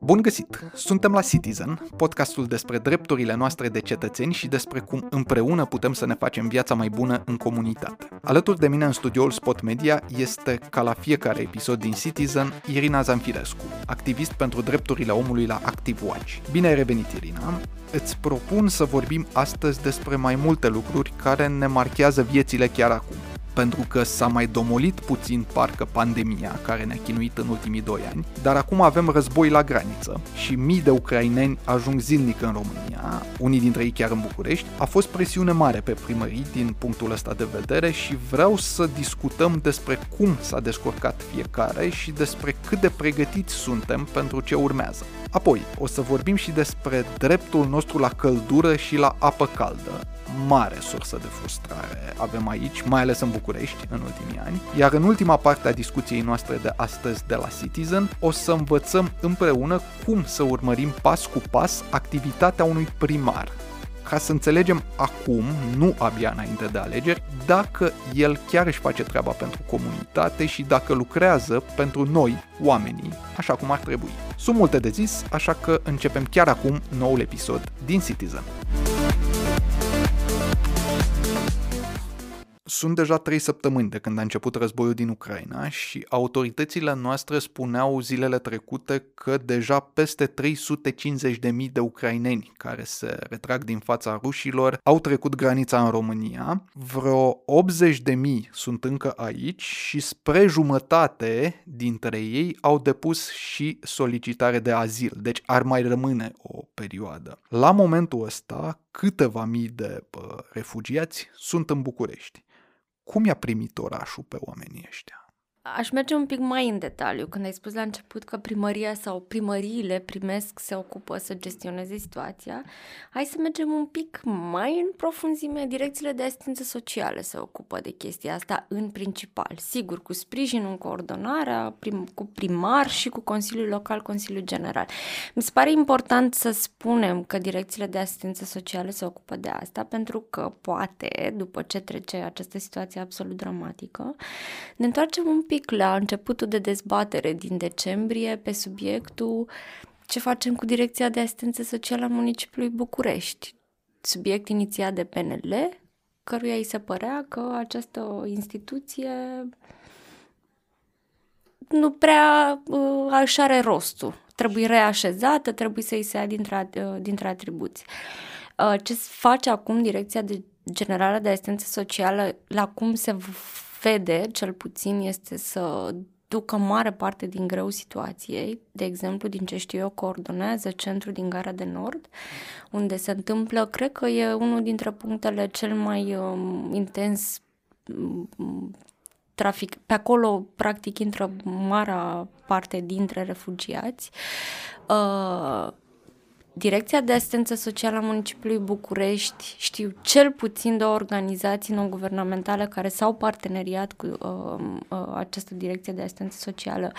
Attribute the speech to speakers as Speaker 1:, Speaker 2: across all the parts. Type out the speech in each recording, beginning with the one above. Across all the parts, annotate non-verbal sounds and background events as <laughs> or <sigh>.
Speaker 1: Bun găsit! Suntem la Citizen, podcastul despre drepturile noastre de cetățeni și despre cum împreună putem să ne facem viața mai bună în comunitate. Alături de mine în studioul Spot Media este, ca la fiecare episod din Citizen, Irina Zanfirescu, activist pentru drepturile omului la Active Watch. Bine ai revenit, Irina! Îți propun să vorbim astăzi despre mai multe lucruri care ne marchează viețile chiar acum pentru că s-a mai domolit puțin parcă pandemia care ne-a chinuit în ultimii doi ani, dar acum avem război la graniță și mii de ucraineni ajung zilnic în România, unii dintre ei chiar în București. A fost presiune mare pe primării din punctul ăsta de vedere și vreau să discutăm despre cum s-a descurcat fiecare și despre cât de pregătiți suntem pentru ce urmează. Apoi, o să vorbim și despre dreptul nostru la căldură și la apă caldă, mare sursă de frustrare avem aici, mai ales în București, în ultimii ani. Iar în ultima parte a discuției noastre de astăzi de la Citizen, o să învățăm împreună cum să urmărim pas cu pas activitatea unui primar, ca să înțelegem acum, nu abia înainte de alegeri, dacă el chiar își face treaba pentru comunitate și dacă lucrează pentru noi, oamenii, așa cum ar trebui. Sunt multe de zis, așa că începem chiar acum noul episod din Citizen. Sunt deja trei săptămâni de când a început războiul din Ucraina și autoritățile noastre spuneau zilele trecute că deja peste 350.000 de ucraineni care se retrag din fața rușilor au trecut granița în România. Vreo 80.000 sunt încă aici și spre jumătate dintre ei au depus și solicitare de azil, deci ar mai rămâne o perioadă. La momentul ăsta, câteva mii de pă, refugiați sunt în București. Cum i-a primit orașul pe oamenii ăștia?
Speaker 2: Aș merge un pic mai în detaliu. Când ai spus la început că primăria sau primăriile primesc, se ocupă să gestioneze situația, hai să mergem un pic mai în profunzime. Direcțiile de asistență socială se ocupă de chestia asta în principal. Sigur, cu sprijinul, coordonarea, prim, cu primar și cu Consiliul Local, Consiliul General. Mi se pare important să spunem că direcțiile de asistență socială se ocupă de asta, pentru că poate, după ce trece această situație absolut dramatică, ne întoarcem un pic pic la începutul de dezbatere din decembrie pe subiectul ce facem cu Direcția de Asistență Socială a Municipiului București. Subiect inițiat de PNL, căruia îi se părea că această instituție nu prea uh, își are rostul. Trebuie reașezată, trebuie să îi se ia dintre, uh, dintre atribuții. Uh, ce face acum Direcția de Generală de Asistență Socială, la cum se vede, cel puțin, este să ducă mare parte din greu situației. De exemplu, din ce știu eu, coordonează centrul din Gara de Nord, unde se întâmplă, cred că e unul dintre punctele cel mai um, intens um, trafic. Pe acolo, practic, intră marea parte dintre refugiați. Uh, Direcția de Asistență Socială a Municipiului București știu cel puțin două organizații non-guvernamentale care s-au parteneriat cu uh, uh, această Direcție de Asistență Socială.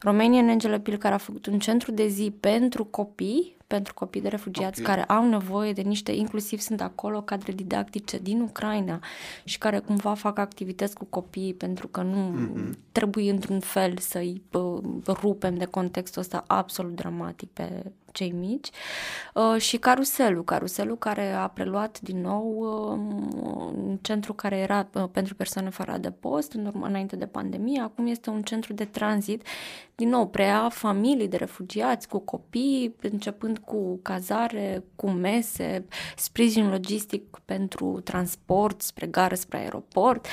Speaker 2: Romanian Angel Appeal, care a făcut un centru de zi pentru copii, pentru copii de refugiați okay. care au nevoie de niște, inclusiv sunt acolo cadre didactice din Ucraina și care cumva fac activități cu copiii pentru că nu mm-hmm. trebuie într-un fel să-i uh, rupem de contextul ăsta absolut dramatic pe cei mici uh, și caruselul, caruselul care a preluat din nou uh, un centru care era uh, pentru persoane fără de post în urmă, înainte de pandemie, acum este un centru de tranzit, din nou prea familii de refugiați cu copii, începând cu cazare, cu mese, sprijin logistic pentru transport spre gară, spre aeroport.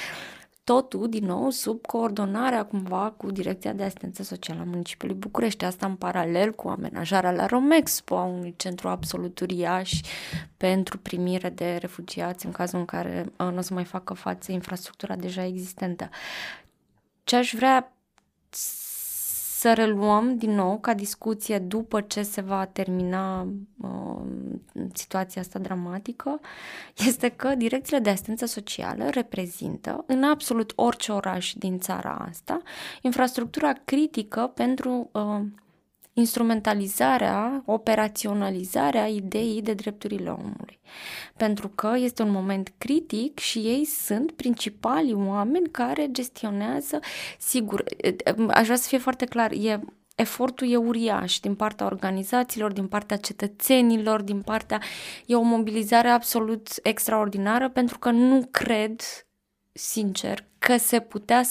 Speaker 2: Totul, din nou, sub coordonarea cumva cu Direcția de Asistență Socială a Municipiului București. Asta în paralel cu amenajarea la Romexpo, a unui centru absolut uriaș pentru primire de refugiați în cazul în care uh, nu o să mai facă față infrastructura deja existentă. Ce aș vrea să reluăm din nou ca discuție după ce se va termina uh, situația asta dramatică, este că direcțiile de asistență socială reprezintă în absolut orice oraș din țara asta infrastructura critică pentru uh, instrumentalizarea, operaționalizarea ideii de drepturile omului. Pentru că este un moment critic și ei sunt principalii oameni care gestionează, sigur, aș vrea să fie foarte clar, e efortul e uriaș din partea organizațiilor, din partea cetățenilor, din partea... E o mobilizare absolut extraordinară pentru că nu cred, sincer, că se putea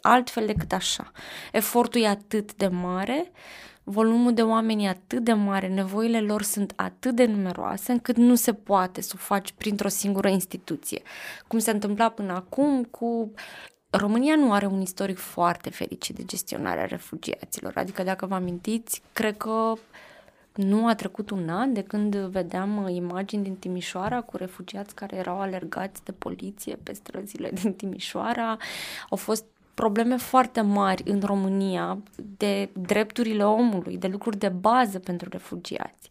Speaker 2: altfel decât așa. Efortul e atât de mare, volumul de oameni e atât de mare, nevoile lor sunt atât de numeroase încât nu se poate să o faci printr-o singură instituție. Cum se întâmpla până acum cu România nu are un istoric foarte fericit de gestionarea refugiaților. Adică, dacă vă amintiți, cred că nu a trecut un an de când vedeam imagini din Timișoara cu refugiați care erau alergați de poliție pe străzile din Timișoara. Au fost probleme foarte mari în România de drepturile omului, de lucruri de bază pentru refugiați.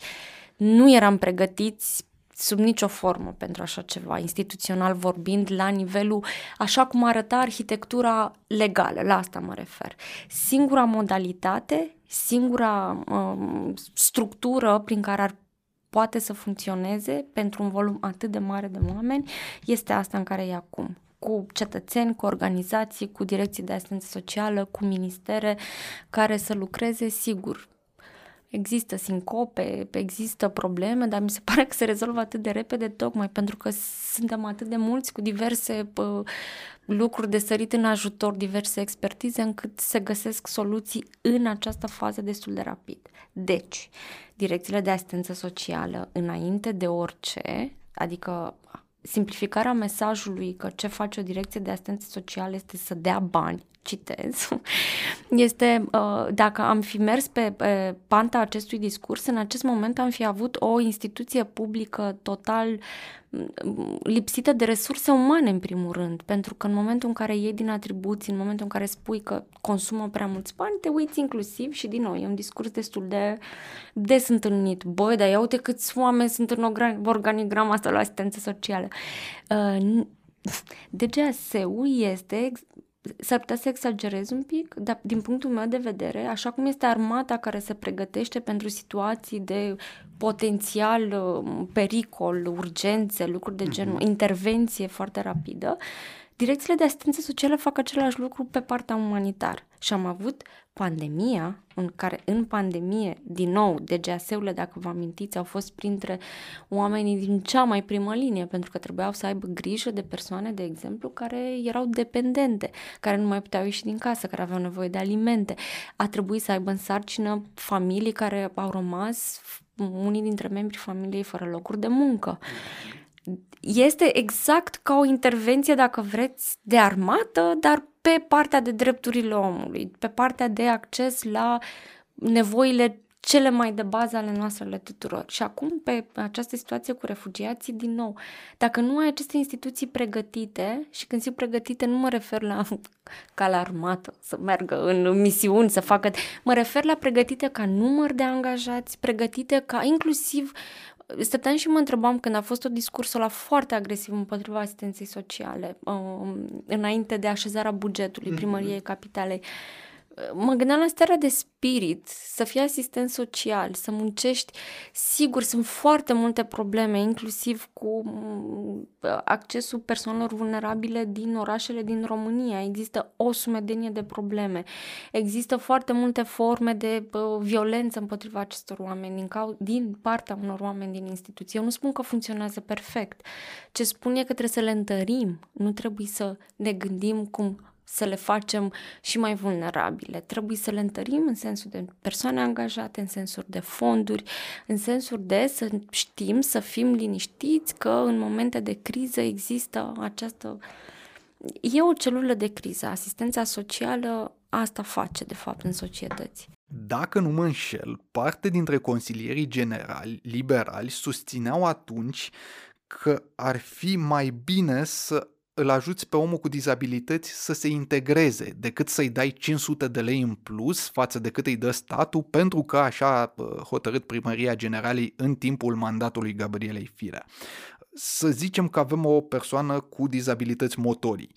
Speaker 2: Nu eram pregătiți sub nicio formă pentru așa ceva, instituțional vorbind, la nivelul, așa cum arăta arhitectura legală, la asta mă refer. Singura modalitate, singura um, structură prin care ar poate să funcționeze pentru un volum atât de mare de oameni este asta în care e acum cu cetățeni, cu organizații, cu direcții de asistență socială, cu ministere care să lucreze sigur există sincope, există probleme, dar mi se <laughs> pare că se rezolvă atât de repede tocmai pentru că suntem atât de mulți cu diverse pă, lucruri de sărit în ajutor, diverse expertize, încât se găsesc soluții în această fază destul de rapid. Deci, direcțiile de asistență socială, înainte de orice, adică simplificarea mesajului că ce face o direcție de asistență socială este să dea bani, citez, <laughs> este uh, dacă am fi mers pe, pe panta acestui discurs, în acest moment am fi avut o instituție publică total lipsită de resurse umane, în primul rând, pentru că în momentul în care iei din atribuții, în momentul în care spui că consumă prea mulți bani, te uiți inclusiv și, din nou, e un discurs destul de des întâlnit. Băi, dar ia uite câți oameni sunt în organigrama asta la asistență socială. Uh, <laughs> DGAS-ul este s-ar putea să exagerez un pic, dar din punctul meu de vedere, așa cum este armata care se pregătește pentru situații de potențial uh, pericol, urgențe, lucruri de genul, mm-hmm. intervenție foarte rapidă, direcțiile de asistență socială fac același lucru pe partea umanitară. Și am avut pandemia, în care în pandemie, din nou, DGAS-urile, dacă vă amintiți, au fost printre oamenii din cea mai primă linie, pentru că trebuiau să aibă grijă de persoane, de exemplu, care erau dependente, care nu mai puteau ieși din casă, care aveau nevoie de alimente. A trebuit să aibă în sarcină familii care au rămas unii dintre membrii familiei fără locuri de muncă. Este exact ca o intervenție, dacă vreți, de armată, dar pe partea de drepturile omului, pe partea de acces la nevoile cele mai de bază ale noastre ale tuturor. Și acum, pe această situație cu refugiații, din nou, dacă nu ai aceste instituții pregătite, și când zic pregătite, nu mă refer la <laughs> ca la armată, să meargă în misiuni, să facă... Mă refer la pregătite ca număr de angajați, pregătite ca inclusiv stăteam și mă întrebam când a fost o discursul la foarte agresiv împotriva asistenței sociale, um, înainte de așezarea bugetului mhm. primăriei capitalei. Mă gândeam la starea de spirit, să fii asistent social, să muncești. Sigur, sunt foarte multe probleme, inclusiv cu mm, accesul persoanelor vulnerabile din orașele din România. Există o sumedenie de probleme. Există foarte multe forme de violență împotriva acestor oameni din, cau- din partea unor oameni din instituție. Eu nu spun că funcționează perfect. Ce spun e că trebuie să le întărim. Nu trebuie să ne gândim cum să le facem și mai vulnerabile. Trebuie să le întărim în sensul de persoane angajate, în sensul de fonduri, în sensul de să știm, să fim liniștiți că în momente de criză există această... E o celulă de criză. Asistența socială asta face, de fapt, în societăți.
Speaker 1: Dacă nu mă înșel, parte dintre consilierii generali liberali susțineau atunci că ar fi mai bine să îl ajuți pe omul cu dizabilități să se integreze, decât să-i dai 500 de lei în plus față de cât îi dă statul, pentru că așa a hotărât primăria generalii în timpul mandatului Gabrielei Firea. Să zicem că avem o persoană cu dizabilități motorii.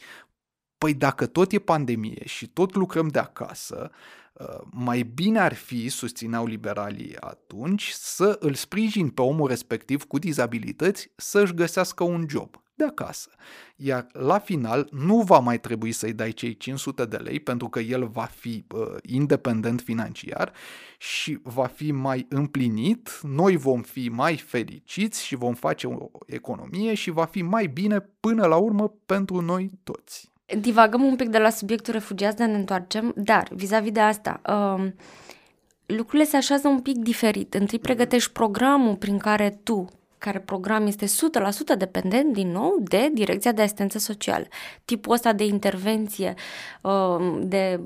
Speaker 1: Păi dacă tot e pandemie și tot lucrăm de acasă, Uh, mai bine ar fi, susțineau liberalii atunci, să îl sprijin pe omul respectiv cu dizabilități să-și găsească un job de acasă. Iar la final nu va mai trebui să-i dai cei 500 de lei pentru că el va fi uh, independent financiar și va fi mai împlinit, noi vom fi mai fericiți și vom face o economie și va fi mai bine până la urmă pentru noi toți.
Speaker 2: Divagăm un pic de la subiectul refugiați, dar ne întoarcem, dar vis-a-vis de asta, uh, lucrurile se așează un pic diferit. Întâi pregătești programul prin care tu, care program este 100% dependent din nou de Direcția de Asistență Socială. Tipul ăsta de intervenție, uh, de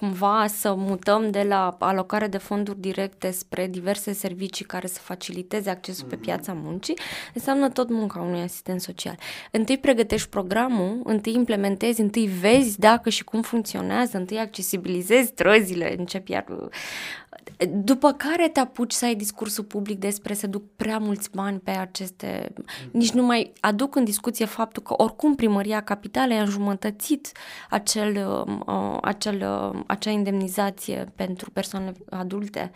Speaker 2: cumva să mutăm de la alocare de fonduri directe spre diverse servicii care să faciliteze accesul pe mhm. piața muncii, înseamnă tot munca unui asistent social. Întâi pregătești programul, întâi implementezi, întâi vezi dacă și cum funcționează, întâi accesibilizezi străzile, începi iar după care te apuci să ai discursul public despre să duc prea mulți bani pe aceste... Nici nu mai aduc în discuție faptul că oricum primăria capitalei a înjumătățit acel, uh, acel, uh, acea indemnizație pentru persoane adulte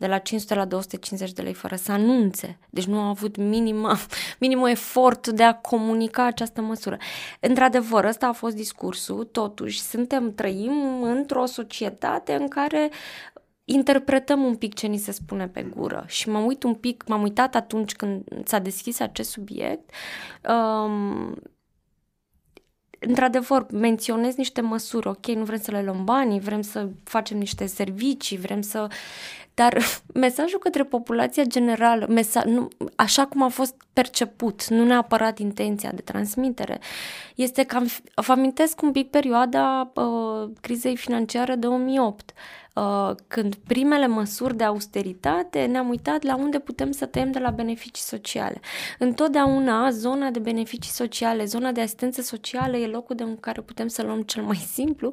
Speaker 2: de la 500 la 250 de lei fără să anunțe. Deci nu au avut minima, <laughs> minimul efort de a comunica această măsură. Într-adevăr, ăsta a fost discursul, totuși suntem, trăim într-o societate în care interpretăm un pic ce ni se spune pe gură. Și m-am uit un pic, m-am uitat atunci când s-a deschis acest subiect um, într-adevăr, menționez niște măsuri, ok, nu vrem să le luăm banii, vrem să facem niște servicii, vrem să... Dar <laughs> mesajul către populația generală, mesa... nu, așa cum a fost perceput, nu neapărat intenția de transmitere, este că am, vă amintesc un pic perioada uh, crizei financiare 2008 Uh, când primele măsuri de austeritate ne-am uitat la unde putem să tăiem de la beneficii sociale. Întotdeauna zona de beneficii sociale, zona de asistență socială e locul de în care putem să luăm cel mai <laughs> simplu,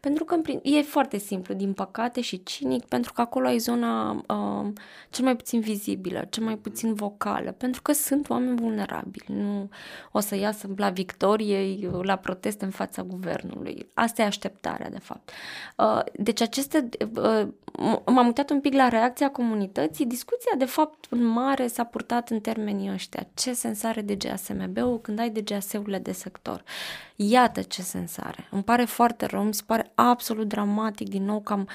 Speaker 2: pentru că e foarte simplu, din păcate și cinic, pentru că acolo e zona uh, cel mai puțin vizibilă, cel mai puțin vocală, pentru că sunt oameni vulnerabili. Nu o să iasă la victorie, la protest în fața guvernului. Asta e așteptarea, de fapt. Uh, deci aceste Uh, m-am uitat un pic la reacția comunității. Discuția, de fapt, în mare s-a purtat în termenii ăștia. Ce sens are DGASMB-ul când ai DGAS-urile de sector? Iată ce sens are. Îmi pare foarte rău, mi se pare absolut dramatic din nou că am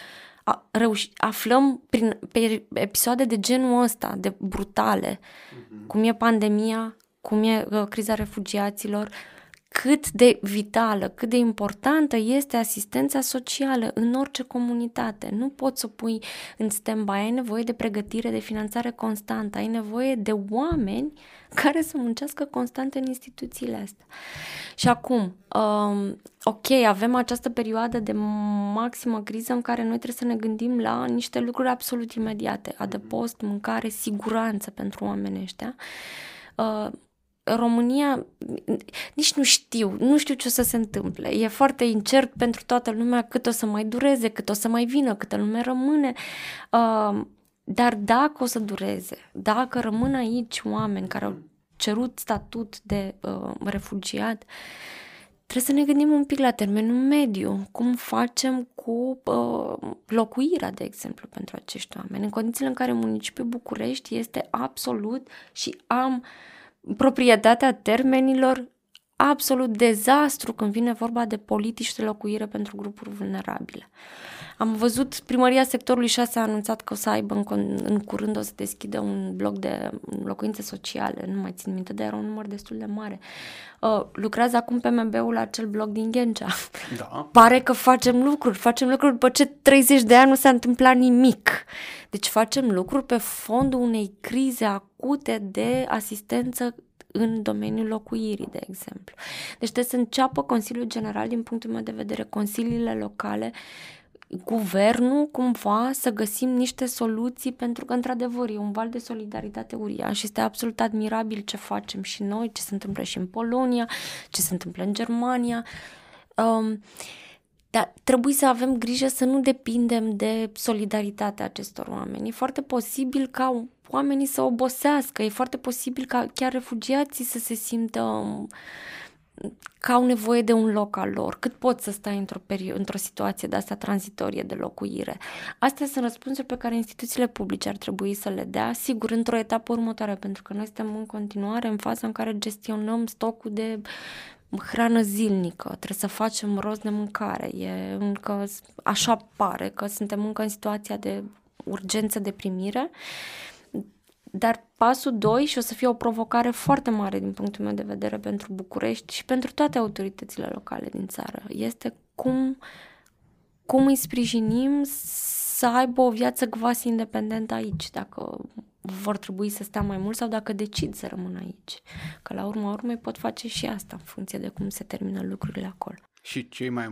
Speaker 2: a, reuși, aflăm prin pe episoade de genul ăsta, de brutale, uh-huh. cum e pandemia, cum e uh, criza refugiaților, cât de vitală, cât de importantă este asistența socială în orice comunitate. Nu poți să o pui în stand-by, ai nevoie de pregătire, de finanțare constantă, ai nevoie de oameni care să muncească constant în instituțiile astea. Și acum, um, ok, avem această perioadă de maximă criză în care noi trebuie să ne gândim la niște lucruri absolut imediate, adăpost, mâncare, siguranță pentru oamenii ăștia. Uh, România, nici nu știu, nu știu ce o să se întâmple. E foarte incert pentru toată lumea cât o să mai dureze, cât o să mai vină, câtă lume rămâne. Uh, dar dacă o să dureze, dacă rămân aici oameni care au cerut statut de uh, refugiat, trebuie să ne gândim un pic la termenul mediu. Cum facem cu uh, locuirea, de exemplu, pentru acești oameni, în condițiile în care municipiul București este absolut și am uh, proprietatea termenilor absolut dezastru când vine vorba de politici de locuire pentru grupuri vulnerabile. Am văzut, primăria sectorului 6 a anunțat că o să aibă în, în curând, o să deschidă un bloc de locuințe sociale, nu mai țin minte, dar era un număr destul de mare. Uh, lucrează acum pe MB-ul la acel bloc din Ghencea. Da. <laughs> Pare că facem lucruri, facem lucruri după ce 30 de ani nu s-a întâmplat nimic. Deci facem lucruri pe fondul unei crize acute de asistență în domeniul locuirii, de exemplu. Deci trebuie să înceapă Consiliul General, din punctul meu de vedere, consiliile locale, guvernul cumva să găsim niște soluții pentru că într-adevăr e un val de solidaritate uriaș și este absolut admirabil ce facem și noi, ce se întâmplă și în Polonia, ce se întâmplă în Germania. Um, dar trebuie să avem grijă să nu depindem de solidaritatea acestor oameni. E foarte posibil ca oamenii să obosească, e foarte posibil ca chiar refugiații să se simtă că au nevoie de un loc al lor, cât pot să stai într-o, perio- într-o situație de asta tranzitorie de locuire. Astea sunt răspunsuri pe care instituțiile publice ar trebui să le dea, sigur, într-o etapă următoare, pentru că noi suntem în continuare în faza în care gestionăm stocul de hrană zilnică, trebuie să facem rost de mâncare. E încă, așa pare că suntem încă în situația de urgență de primire, dar pasul 2 și o să fie o provocare foarte mare din punctul meu de vedere pentru București și pentru toate autoritățile locale din țară este cum, cum îi sprijinim să aibă o viață quasi independentă aici, dacă vor trebui să stea mai mult sau dacă decid să rămână aici. Că la urma urmei pot face și asta în funcție de cum se termină lucrurile acolo.
Speaker 1: Și cei mai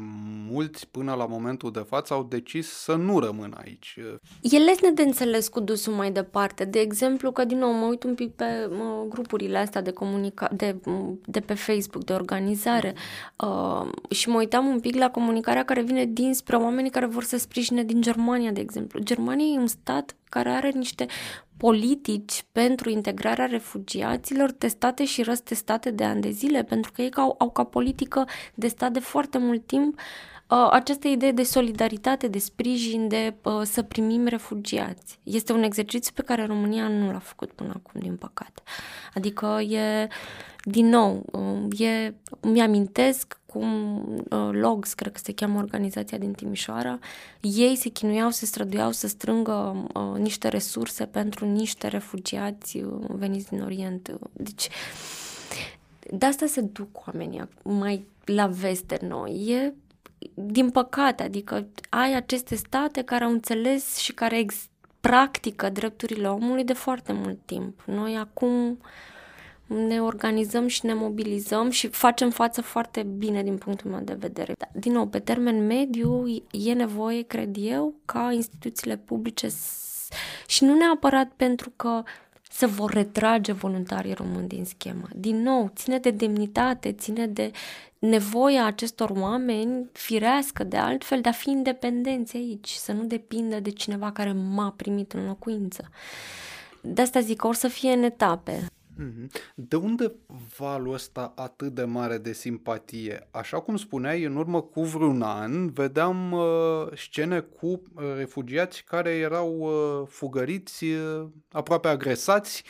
Speaker 1: mulți, până la momentul de față, au decis să nu rămână aici.
Speaker 2: E lesne de înțeles cu dusul mai departe. De exemplu, că din nou mă uit un pic pe mă, grupurile astea de comunica- de, de pe Facebook, de organizare uh, și mă uitam un pic la comunicarea care vine dinspre oamenii care vor să sprijine din Germania, de exemplu. Germania e un stat care are niște politici pentru integrarea refugiaților testate și răstestate de ani de zile, pentru că ei au, au ca politică de stat de foarte mult timp uh, această idee de solidaritate, de sprijin, de uh, să primim refugiați. Este un exercițiu pe care România nu l-a făcut până acum, din păcate. Adică e, din nou, uh, e, mi-amintesc cum uh, Logs, cred că se cheamă organizația din Timișoara, ei se chinuiau, se străduiau să strângă uh, niște resurse pentru niște refugiați uh, veniți din Orient. Deci, de asta se duc oamenii mai la vest de noi. E, din păcate, adică ai aceste state care au înțeles și care ex- practică drepturile omului de foarte mult timp. Noi acum uh, ne organizăm și ne mobilizăm și facem față foarte bine din punctul meu de vedere. Din nou, pe termen mediu e nevoie, cred eu, ca instituțiile publice și nu neapărat pentru că se vor retrage voluntarii români din schemă. Din nou, ține de demnitate, ține de nevoia acestor oameni firească de altfel de a fi independenți aici, să nu depindă de cineva care m-a primit în locuință. De asta zic, or să fie în etape.
Speaker 1: Mhm. De unde valul ăsta atât de mare de simpatie? Așa cum spuneai, în urmă cu vreun an, vedeam uh, scene cu uh, refugiați care erau uh, fugăriți, uh, aproape agresați.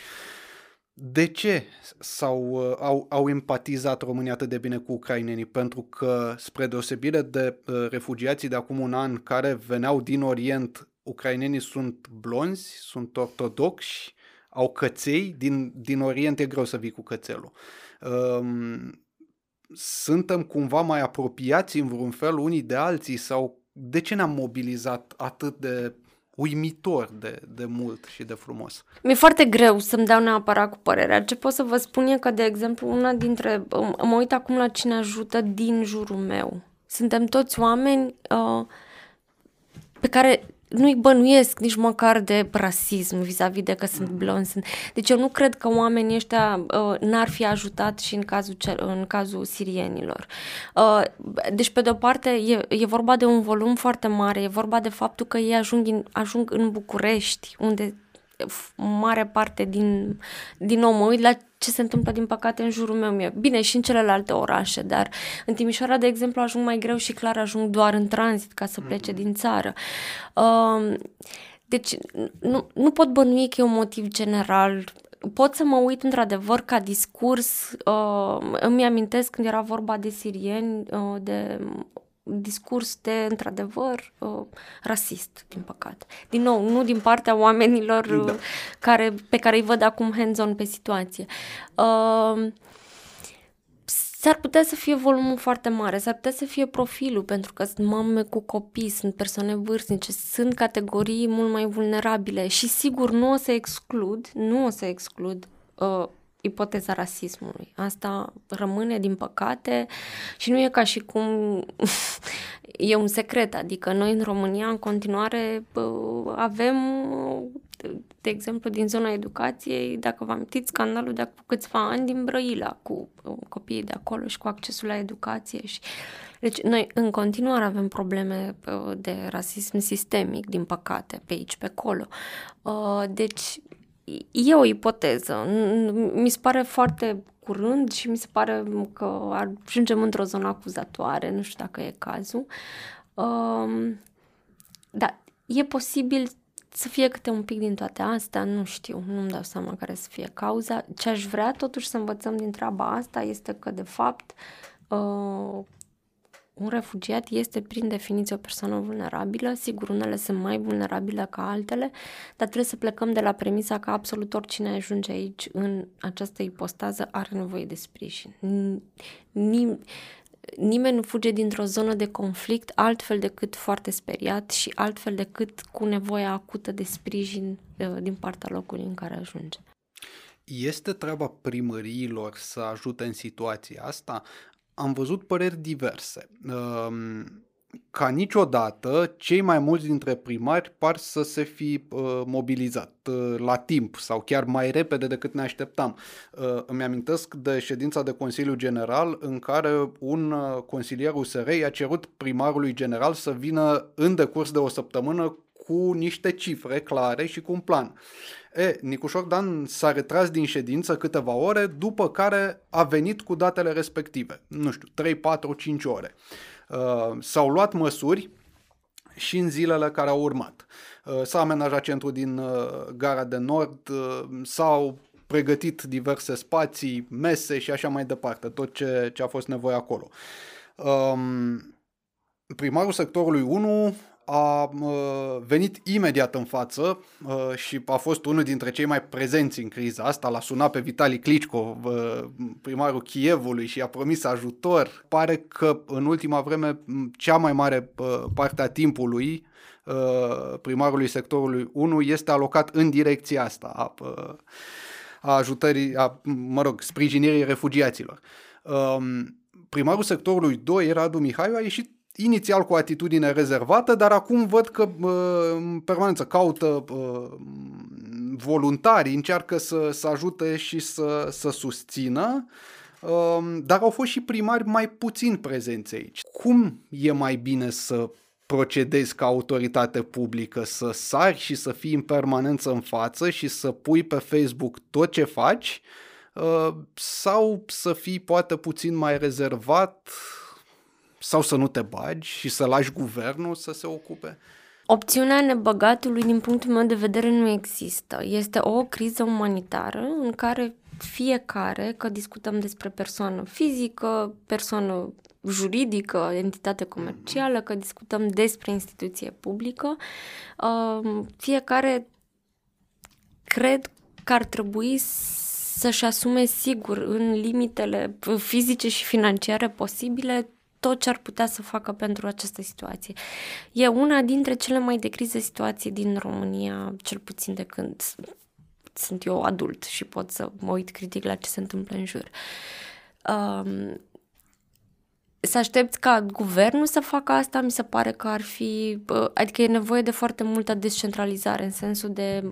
Speaker 1: De ce sau uh, au, au empatizat România atât de bine cu ucrainenii? Pentru că, spre deosebire de uh, refugiații de acum un an care veneau din Orient, ucrainenii sunt blonzi, sunt ortodoxi, au căței, din, din Orient e greu să vii cu cățelul. Um, suntem cumva mai apropiați în vreun fel unii de alții sau de ce ne-am mobilizat atât de uimitor de, de mult și de frumos.
Speaker 2: Mi-e foarte greu să-mi dau neapărat cu părerea. Ce pot să vă spun e că, de exemplu, una dintre... Mă uit acum la cine ajută din jurul meu. Suntem toți oameni uh, pe care nu-i bănuiesc nici măcar de rasism vis-a-vis de că sunt blonzi. Deci eu nu cred că oamenii ăștia uh, n-ar fi ajutat și în cazul, în cazul sirienilor. Uh, deci, pe de-o parte, e, e vorba de un volum foarte mare, e vorba de faptul că ei ajung în, ajung în București, unde mare parte din, din nou mă uit la ce se întâmplă din păcate în jurul meu. Bine, și în celelalte orașe, dar în Timișoara, de exemplu, ajung mai greu și clar ajung doar în tranzit ca să plece din țară. Uh, deci nu, nu pot bănui că e un motiv general pot să mă uit într-adevăr ca discurs, uh, îmi amintesc când era vorba de sirieni, uh, de discurs de, într-adevăr, uh, rasist, din păcate. Din nou, nu din partea oamenilor da. Uh, care, pe care îi văd acum hands-on pe situație. Uh, S-ar putea să fie volumul foarte mare, s-ar putea să fie profilul, pentru că sunt mame cu copii, sunt persoane vârstnice, sunt categorii mult mai vulnerabile și sigur nu o să exclud, nu o să exclud uh, ipoteza rasismului. Asta rămâne, din păcate, și nu e ca și cum <laughs> e un secret. Adică noi în România, în continuare, avem, de exemplu, din zona educației, dacă vă amintiți, scandalul de acum câțiva ani din Brăila cu copiii de acolo și cu accesul la educație și deci noi în continuare avem probleme de rasism sistemic, din păcate, pe aici, pe acolo. Deci e o ipoteză. Mi se pare foarte curând și mi se pare că ajungem într-o zonă acuzatoare, nu știu dacă e cazul. Um, da, e posibil să fie câte un pic din toate astea, nu știu, nu-mi dau seama care să fie cauza. Ce aș vrea totuși să învățăm din treaba asta este că, de fapt, uh, un refugiat este prin definiție o persoană vulnerabilă, sigur unele sunt mai vulnerabile ca altele, dar trebuie să plecăm de la premisa că absolut oricine ajunge aici în această ipostază are nevoie de sprijin. Nim- nimeni nu fuge dintr-o zonă de conflict altfel decât foarte speriat și altfel decât cu nevoia acută de sprijin uh, din partea locului în care ajunge.
Speaker 1: Este treaba primăriilor să ajute în situația asta? Am văzut păreri diverse. Ehm, ca niciodată, cei mai mulți dintre primari par să se fi uh, mobilizat uh, la timp sau chiar mai repede decât ne așteptam. Uh, îmi amintesc de ședința de Consiliu General în care un consilier USR i-a cerut primarului general să vină în decurs de o săptămână cu niște cifre clare și cu un plan. E, Nicușor Dan s-a retras din ședință câteva ore, după care a venit cu datele respective. Nu știu, 3, 4, 5 ore. Uh, s-au luat măsuri și în zilele care au urmat. Uh, s-a amenajat centrul din uh, Gara de Nord, uh, s-au pregătit diverse spații, mese și așa mai departe, tot ce, ce a fost nevoie acolo. Um, primarul sectorului 1 a venit imediat în față și a fost unul dintre cei mai prezenți în criza asta. L-a sunat pe Vitali Klitschko, primarul Kievului și a promis ajutor. Pare că în ultima vreme cea mai mare parte a timpului primarului sectorului 1 este alocat în direcția asta a, a ajutării, a, mă rog, sprijinirii refugiaților. Primarul sectorului 2, Radu Mihaiu, a ieșit inițial cu atitudine rezervată, dar acum văd că în permanență caută voluntari, încearcă să, să ajute și să, să susțină, dar au fost și primari mai puțin prezenți aici. Cum e mai bine să procedezi ca autoritate publică, să sari și să fii în permanență în față și să pui pe Facebook tot ce faci, sau să fii poate puțin mai rezervat, sau să nu te bagi și să lași guvernul să se ocupe?
Speaker 2: Opțiunea nebăgatului, din punctul meu de vedere, nu există. Este o criză umanitară în care fiecare, că discutăm despre persoană fizică, persoană juridică, entitate comercială, că discutăm despre instituție publică, uh, fiecare cred că ar trebui să-și asume sigur în limitele fizice și financiare posibile tot ce ar putea să facă pentru această situație. E una dintre cele mai de criză situații din România, cel puțin de când sunt eu adult și pot să mă uit critic la ce se întâmplă în jur. Um, să aștepți ca guvernul să facă asta, mi se pare că ar fi, adică e nevoie de foarte multă descentralizare în sensul de,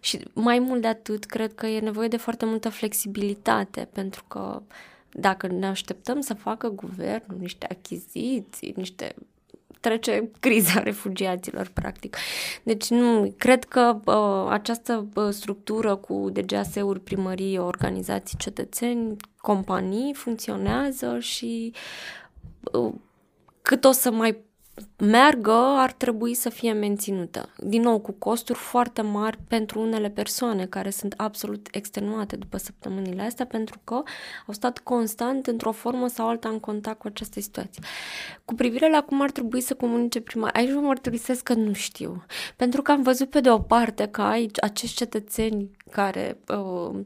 Speaker 2: și mai mult de atât, cred că e nevoie de foarte multă flexibilitate, pentru că uh, dacă ne așteptăm să facă guvernul niște achiziții, niște trece criza <laughs> refugiaților, practic. Deci nu, cred că uh, această uh, structură cu DGAS-uri, primării, organizații cetățeni, companii funcționează și uh, cât o să mai meargă ar trebui să fie menținută. Din nou, cu costuri foarte mari pentru unele persoane care sunt absolut extenuate după săptămânile astea pentru că au stat constant într-o formă sau alta în contact cu această situație. Cu privire la cum ar trebui să comunice prima, aici vă mărturisesc că nu știu. Pentru că am văzut pe de o parte că aici acești cetățeni care uh,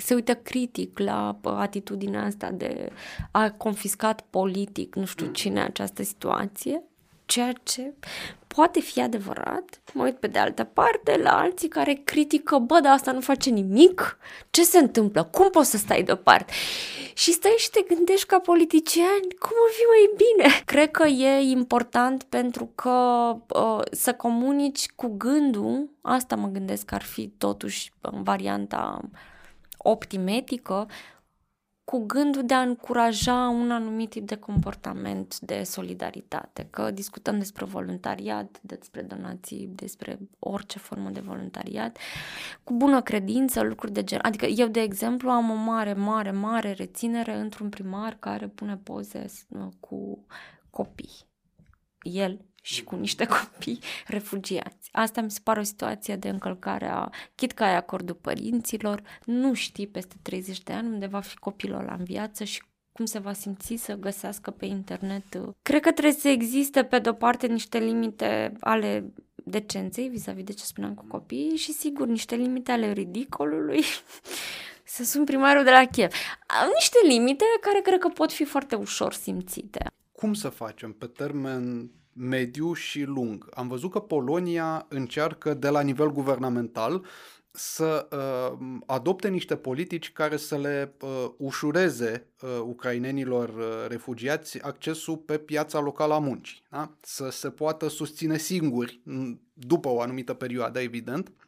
Speaker 2: se uită critic la atitudinea asta de a confiscat politic nu știu cine această situație, ceea ce poate fi adevărat. Mă uit pe de altă parte la alții care critică, bă, dar asta nu face nimic, ce se întâmplă, cum poți să stai deoparte? Și stai și te gândești ca politician, cum o fi mai bine? Cred că e important pentru că uh, să comunici cu gândul, asta mă gândesc că ar fi totuși în varianta optimetică, cu gândul de a încuraja un anumit tip de comportament de solidaritate, că discutăm despre voluntariat, despre donații, despre orice formă de voluntariat, cu bună credință, lucruri de gen. Adică eu, de exemplu, am o mare, mare, mare reținere într-un primar care pune poze uh, cu copii. El și cu niște <laughs> copii refugiați. Asta mi se pare o situație de încălcare a, chit că ai acordul părinților, nu știi peste 30 de ani unde va fi copilul ăla în viață și cum se va simți să găsească pe internet. Cred că trebuie să existe, pe de-o parte, niște limite ale decenței vis-a-vis de ce spuneam cu copiii și, sigur, niște limite ale ridicolului. <laughs> să sunt primarul de la Kiev. Niște limite care cred că pot fi foarte ușor simțite.
Speaker 1: Cum să facem pe termen mediu și lung. Am văzut că Polonia încearcă de la nivel guvernamental să uh, adopte niște politici care să le uh, ușureze uh, ucrainenilor uh, refugiați accesul pe piața locală a muncii. Da? Să se poată susține singuri după o anumită perioadă, evident, uh,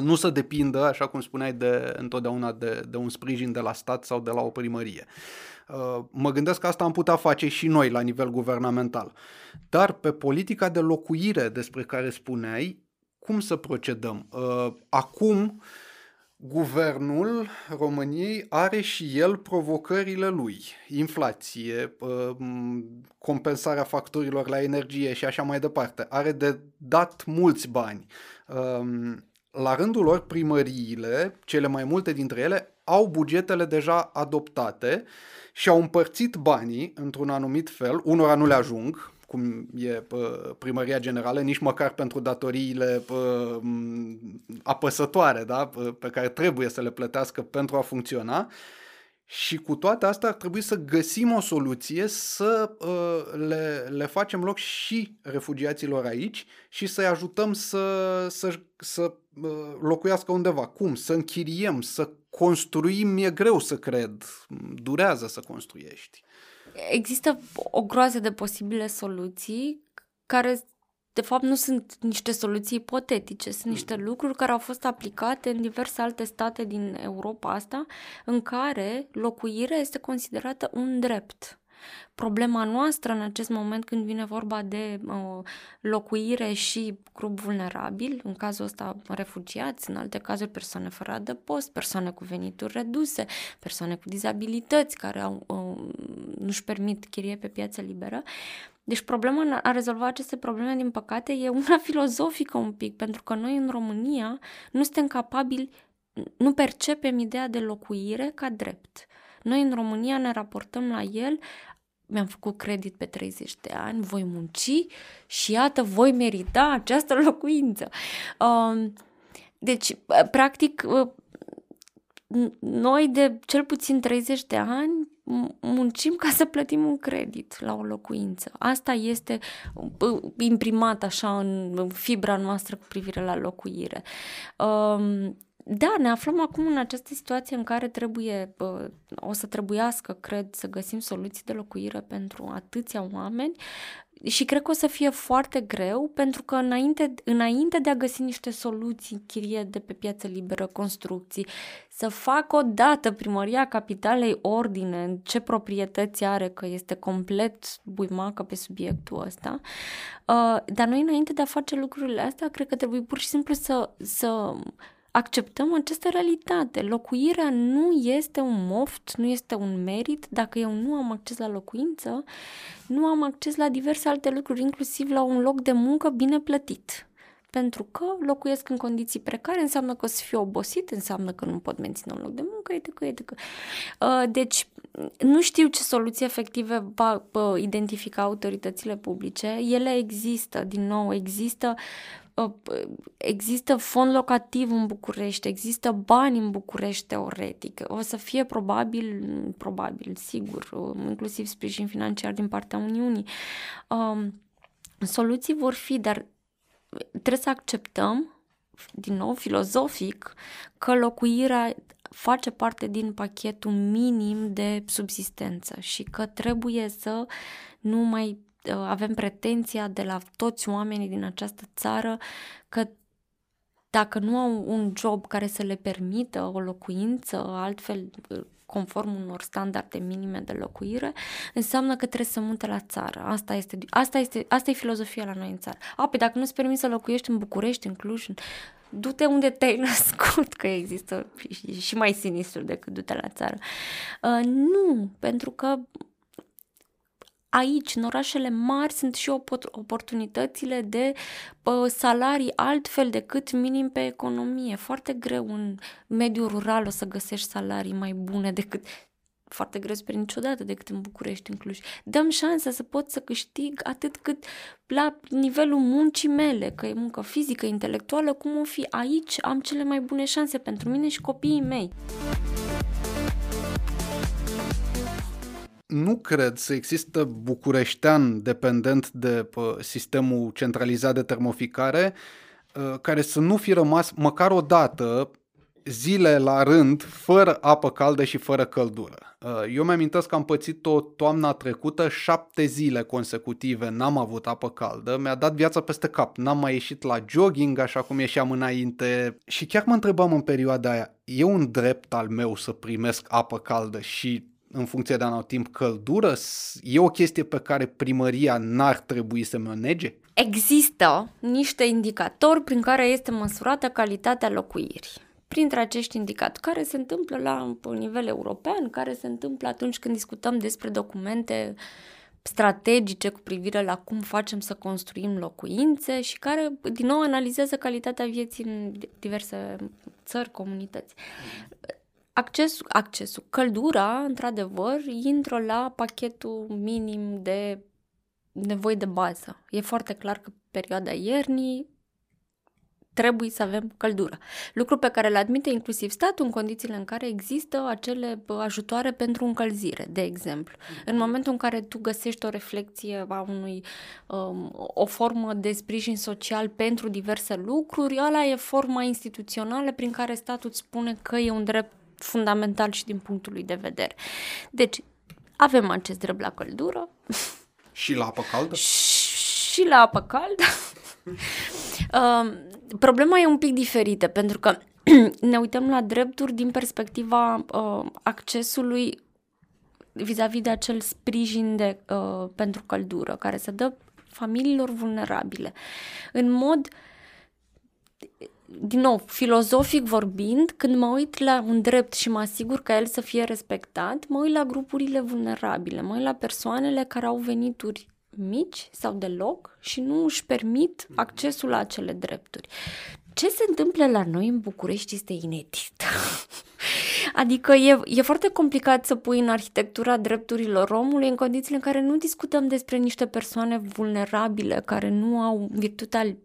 Speaker 1: nu să depindă, așa cum spuneai, de, întotdeauna de, de un sprijin de la stat sau de la o primărie. Uh, mă gândesc că asta am putea face și noi la nivel guvernamental. Dar pe politica de locuire despre care spuneai, cum să procedăm? Uh, acum, guvernul României are și el provocările lui. Inflație, uh, compensarea facturilor la energie și așa mai departe. Are de dat mulți bani. La rândul lor, primăriile, cele mai multe dintre ele, au bugetele deja adoptate și-au împărțit banii într-un anumit fel, unora nu le ajung, cum e primăria generală, nici măcar pentru datoriile apăsătoare da? pe care trebuie să le plătească pentru a funcționa. Și cu toate astea ar trebui să găsim o soluție să uh, le, le facem loc și refugiaților aici și să-i ajutăm să, să, să uh, locuiască undeva. Cum? Să închiriem, să construim, e greu să cred. Durează să construiești.
Speaker 2: Există o groază de posibile soluții care de fapt nu sunt niște soluții ipotetice, sunt niște mm. lucruri care au fost aplicate în diverse alte state din Europa asta, în care locuirea este considerată un drept. Problema noastră în acest moment când vine vorba de uh, locuire și grup vulnerabil, în cazul ăsta refugiați, în alte cazuri persoane fără adăpost, persoane cu venituri reduse, persoane cu dizabilități care au, uh, nu-și permit chirie pe piață liberă, deci problema a rezolva aceste probleme, din păcate, e una <laughs> filozofică un pic, pentru că noi în România nu suntem capabili, nu percepem ideea de locuire ca drept. Noi în România ne raportăm la el mi-am făcut credit pe 30 de ani, voi munci și iată, voi merita această <laughs> locuință. Um, deci, practic, uh, noi de cel puțin 30 de ani muncim ca să plătim un credit la o locuință. Asta este uh, imprimat așa în fibra noastră cu privire la locuire. Um, da, ne aflăm acum în această situație în care trebuie, o să trebuiască, cred, să găsim soluții de locuire pentru atâția oameni și cred că o să fie foarte greu pentru că înainte, înainte de a găsi niște soluții, chirie de pe piață liberă, construcții, să facă o dată primăria capitalei ordine în ce proprietăți are, că este complet buimacă pe subiectul ăsta. Uh, dar noi înainte de a face lucrurile astea, cred că trebuie pur și simplu să, să acceptăm această realitate. Locuirea nu este un moft, nu este un merit. Dacă eu nu am acces la locuință, nu am acces la diverse alte lucruri, inclusiv la un loc de muncă bine plătit. Pentru că locuiesc în condiții precare, înseamnă că o să fiu obosit, înseamnă că nu pot menține un loc de muncă, etc. etc. Uh, deci, nu știu ce soluții efective va identifica autoritățile publice. Ele există, din nou, există Ă, există fond locativ în București, există bani în București teoretic, o să fie probabil, probabil, sigur, ă, inclusiv sprijin financiar din partea Uniunii. Soluții vor fi, dar trebuie să acceptăm, din nou, filozofic, că locuirea face parte din pachetul minim de subsistență și că trebuie să nu mai Uh, avem pretenția de la toți oamenii din această țară că dacă nu au un job care să le permită o locuință, altfel uh, conform unor standarde minime de locuire, înseamnă că trebuie să munte la țară. Asta este, asta este, asta e filozofia la noi în țară. A, pe dacă nu-ți permis să locuiești în București, în Cluj, în... du-te unde te-ai <laughs> născut, că există și mai sinistru decât du-te la țară. Uh, nu, pentru că aici, în orașele mari, sunt și oportunitățile de pă, salarii altfel decât minim pe economie. Foarte greu în mediul rural o să găsești salarii mai bune decât foarte greu spre niciodată decât în București, în Cluj. Dăm șansa să pot să câștig atât cât la nivelul muncii mele, că e muncă fizică, intelectuală, cum o fi. Aici am cele mai bune șanse pentru mine și copiii mei.
Speaker 1: Nu cred să există bucureștean dependent de sistemul centralizat de termoficare ă, care să nu fi rămas măcar o dată zile la rând fără apă caldă și fără căldură. Ă, eu mi-amintesc că am pățit-o toamna trecută, șapte zile consecutive n-am avut apă caldă, mi-a dat viața peste cap, n-am mai ieșit la jogging așa cum ieșeam înainte. Și chiar mă întrebam în perioada aia, e un drept al meu să primesc apă caldă și în funcție de anotimp căldură? E o chestie pe care primăria n-ar trebui să mi-o nege?
Speaker 2: Există niște indicatori prin care este măsurată calitatea locuirii. Printre acești indicatori care se întâmplă la un nivel european, care se întâmplă atunci când discutăm despre documente strategice cu privire la cum facem să construim locuințe și care, din nou, analizează calitatea vieții în diverse țări, comunități accesul, accesul, căldura, într-adevăr, intră la pachetul minim de nevoi de bază. E foarte clar că perioada iernii trebuie să avem căldură. Lucru pe care îl admite inclusiv statul în condițiile în care există acele ajutoare pentru încălzire, de exemplu. În momentul în care tu găsești o reflexie a unui, um, o formă de sprijin social pentru diverse lucruri, ăla e forma instituțională prin care statul îți spune că e un drept fundamental și din punctul lui de vedere. Deci, avem acest drept la căldură.
Speaker 1: Și la apă caldă? <laughs>
Speaker 2: Și la apă caldă. uh, <laughs> problema e un pic diferită, pentru că <clears throat> ne uităm la drepturi din perspectiva uh, accesului vis-a-vis de acel sprijin de, uh, pentru căldură, care se dă familiilor vulnerabile. În mod din nou, filozofic vorbind, când mă uit la un drept și mă asigur ca el să fie respectat, mă uit la grupurile vulnerabile, mă uit la persoanele care au venituri mici sau deloc și nu își permit accesul la acele drepturi. Ce se întâmplă la noi în București este inedit. <laughs> Adică e, e foarte complicat să pui în arhitectura drepturilor omului în condițiile în care nu discutăm despre niște persoane vulnerabile care nu au virtutea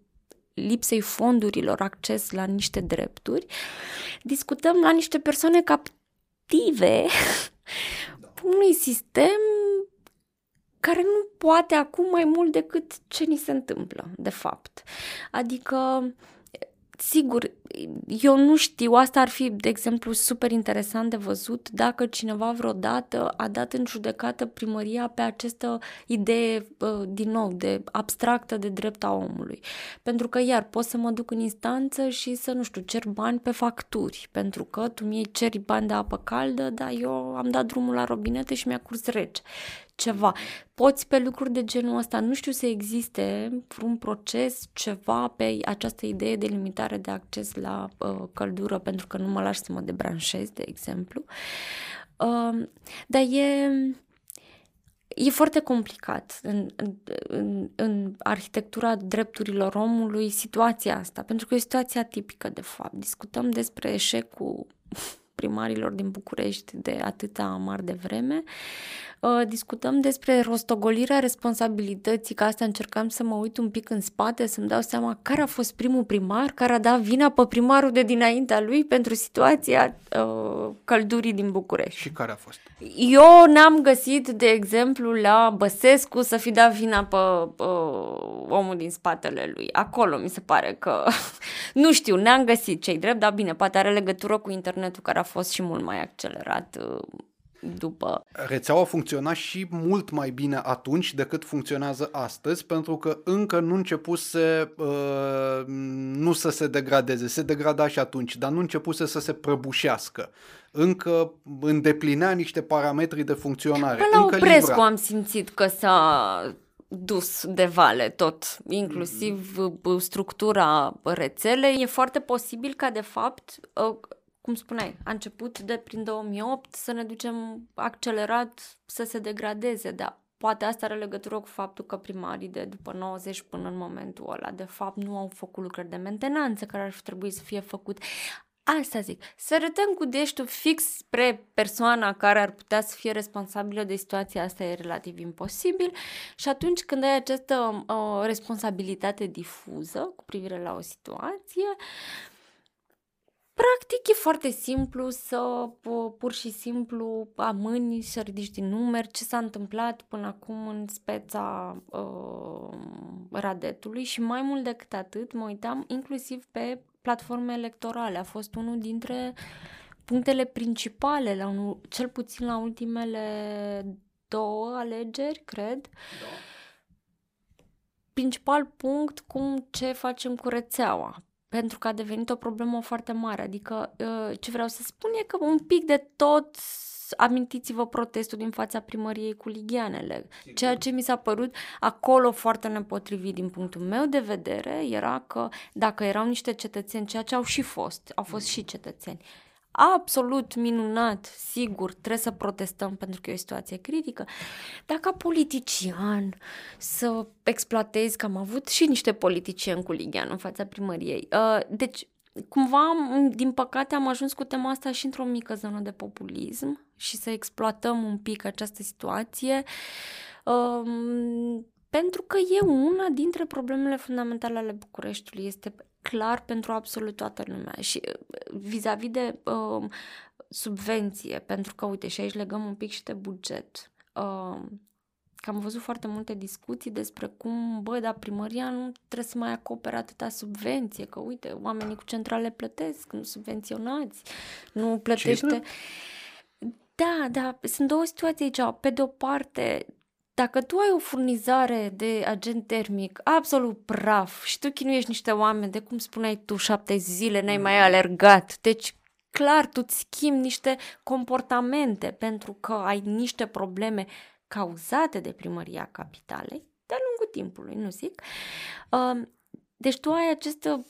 Speaker 2: lipsei fondurilor acces la niște drepturi, discutăm la niște persoane captive da. unui sistem care nu poate acum mai mult decât ce ni se întâmplă, de fapt. Adică Sigur, eu nu știu, asta ar fi, de exemplu, super interesant de văzut dacă cineva vreodată a dat în judecată primăria pe această idee, din nou, de abstractă de drept a omului. Pentru că, iar, pot să mă duc în instanță și să, nu știu, cer bani pe facturi, pentru că tu mi-ai ceri bani de apă caldă, dar eu am dat drumul la robinete și mi-a curs rece ceva. Poți pe lucruri de genul ăsta, nu știu să existe un proces, ceva pe această idee de limitare de acces la uh, căldură pentru că nu mă lași să mă debranșez, de exemplu. Uh, dar e, e foarte complicat în, în, în, în arhitectura drepturilor omului situația asta, pentru că e o situație atipică, de fapt. Discutăm despre eșecul primarilor din București de atâta amar de vreme. Uh, discutăm despre rostogolirea responsabilității, că asta încercam să mă uit un pic în spate, să-mi dau seama care a fost primul primar, care a dat vina pe primarul de dinaintea lui pentru situația uh, căldurii din București.
Speaker 1: Și care a fost?
Speaker 2: Eu n-am găsit, de exemplu, la Băsescu să fi dat vina pe uh, omul din spatele lui. Acolo mi se pare că, <laughs> nu știu, n-am găsit cei drept, dar bine, poate are legătură cu internetul care a fost și mult mai accelerat uh, după.
Speaker 1: Rețeaua funcționa și mult mai bine atunci decât funcționează astăzi, pentru că încă nu începuse uh, nu să se degradeze, se degrada și atunci, dar nu începuse să se prăbușească. Încă îndeplinea niște parametri de funcționare.
Speaker 2: Până la
Speaker 1: încă
Speaker 2: Oprescu
Speaker 1: livra.
Speaker 2: am simțit că s-a dus de vale tot, inclusiv mm-hmm. structura rețelei. E foarte posibil ca, de fapt, ă, cum spuneai, a început de prin 2008 să ne ducem accelerat să se degradeze, dar poate asta are legătură cu faptul că primarii de după 90 până în momentul ăla, de fapt, nu au făcut lucrări de mentenanță care ar fi trebuit să fie făcut. Asta zic, să arătăm cu deștul fix spre persoana care ar putea să fie responsabilă de situația asta e relativ imposibil și atunci când ai această uh, responsabilitate difuză cu privire la o situație, Practic e foarte simplu să pur și simplu amâni să ridici din numeri ce s-a întâmplat până acum în speța uh, Radetului și mai mult decât atât mă uitam inclusiv pe platforme electorale. A fost unul dintre punctele principale, la un, cel puțin la ultimele două alegeri, cred. Da. Principal punct, cum ce facem cu rețeaua pentru că a devenit o problemă foarte mare. Adică, uh, ce vreau să spun e că un pic de tot amintiți-vă protestul din fața primăriei cu ligheanele. Ceea ce mi s-a părut acolo foarte nepotrivit din punctul meu de vedere era că dacă erau niște cetățeni, ceea ce au și fost, au fost și cetățeni, absolut minunat, sigur, trebuie să protestăm pentru că e o situație critică, dar ca politician să exploatezi, că am avut și niște politicieni cu Ligian în fața primăriei. Uh, deci, cumva, din păcate, am ajuns cu tema asta și într-o mică zonă de populism și să exploatăm un pic această situație. Um, pentru că e una dintre problemele fundamentale ale Bucureștiului. Este clar pentru absolut toată lumea. Și uh, vis-a-vis de uh, subvenție, pentru că, uite, și aici legăm un pic și de buget. Uh, că am văzut foarte multe discuții despre cum, bă, dar primăria nu trebuie să mai acopere atâta subvenție, că, uite, oamenii cu centrale plătesc, nu subvenționați, nu plătește... Da, da, sunt două situații aici. Pe de o parte, dacă tu ai o furnizare de agent termic absolut praf și tu chinuiești niște oameni de, cum spuneai tu, șapte zile, n-ai mai alergat, deci clar, tu îți schimbi niște comportamente pentru că ai niște probleme cauzate de primăria capitalei de-a lungul timpului, nu zic. Um, deci tu ai această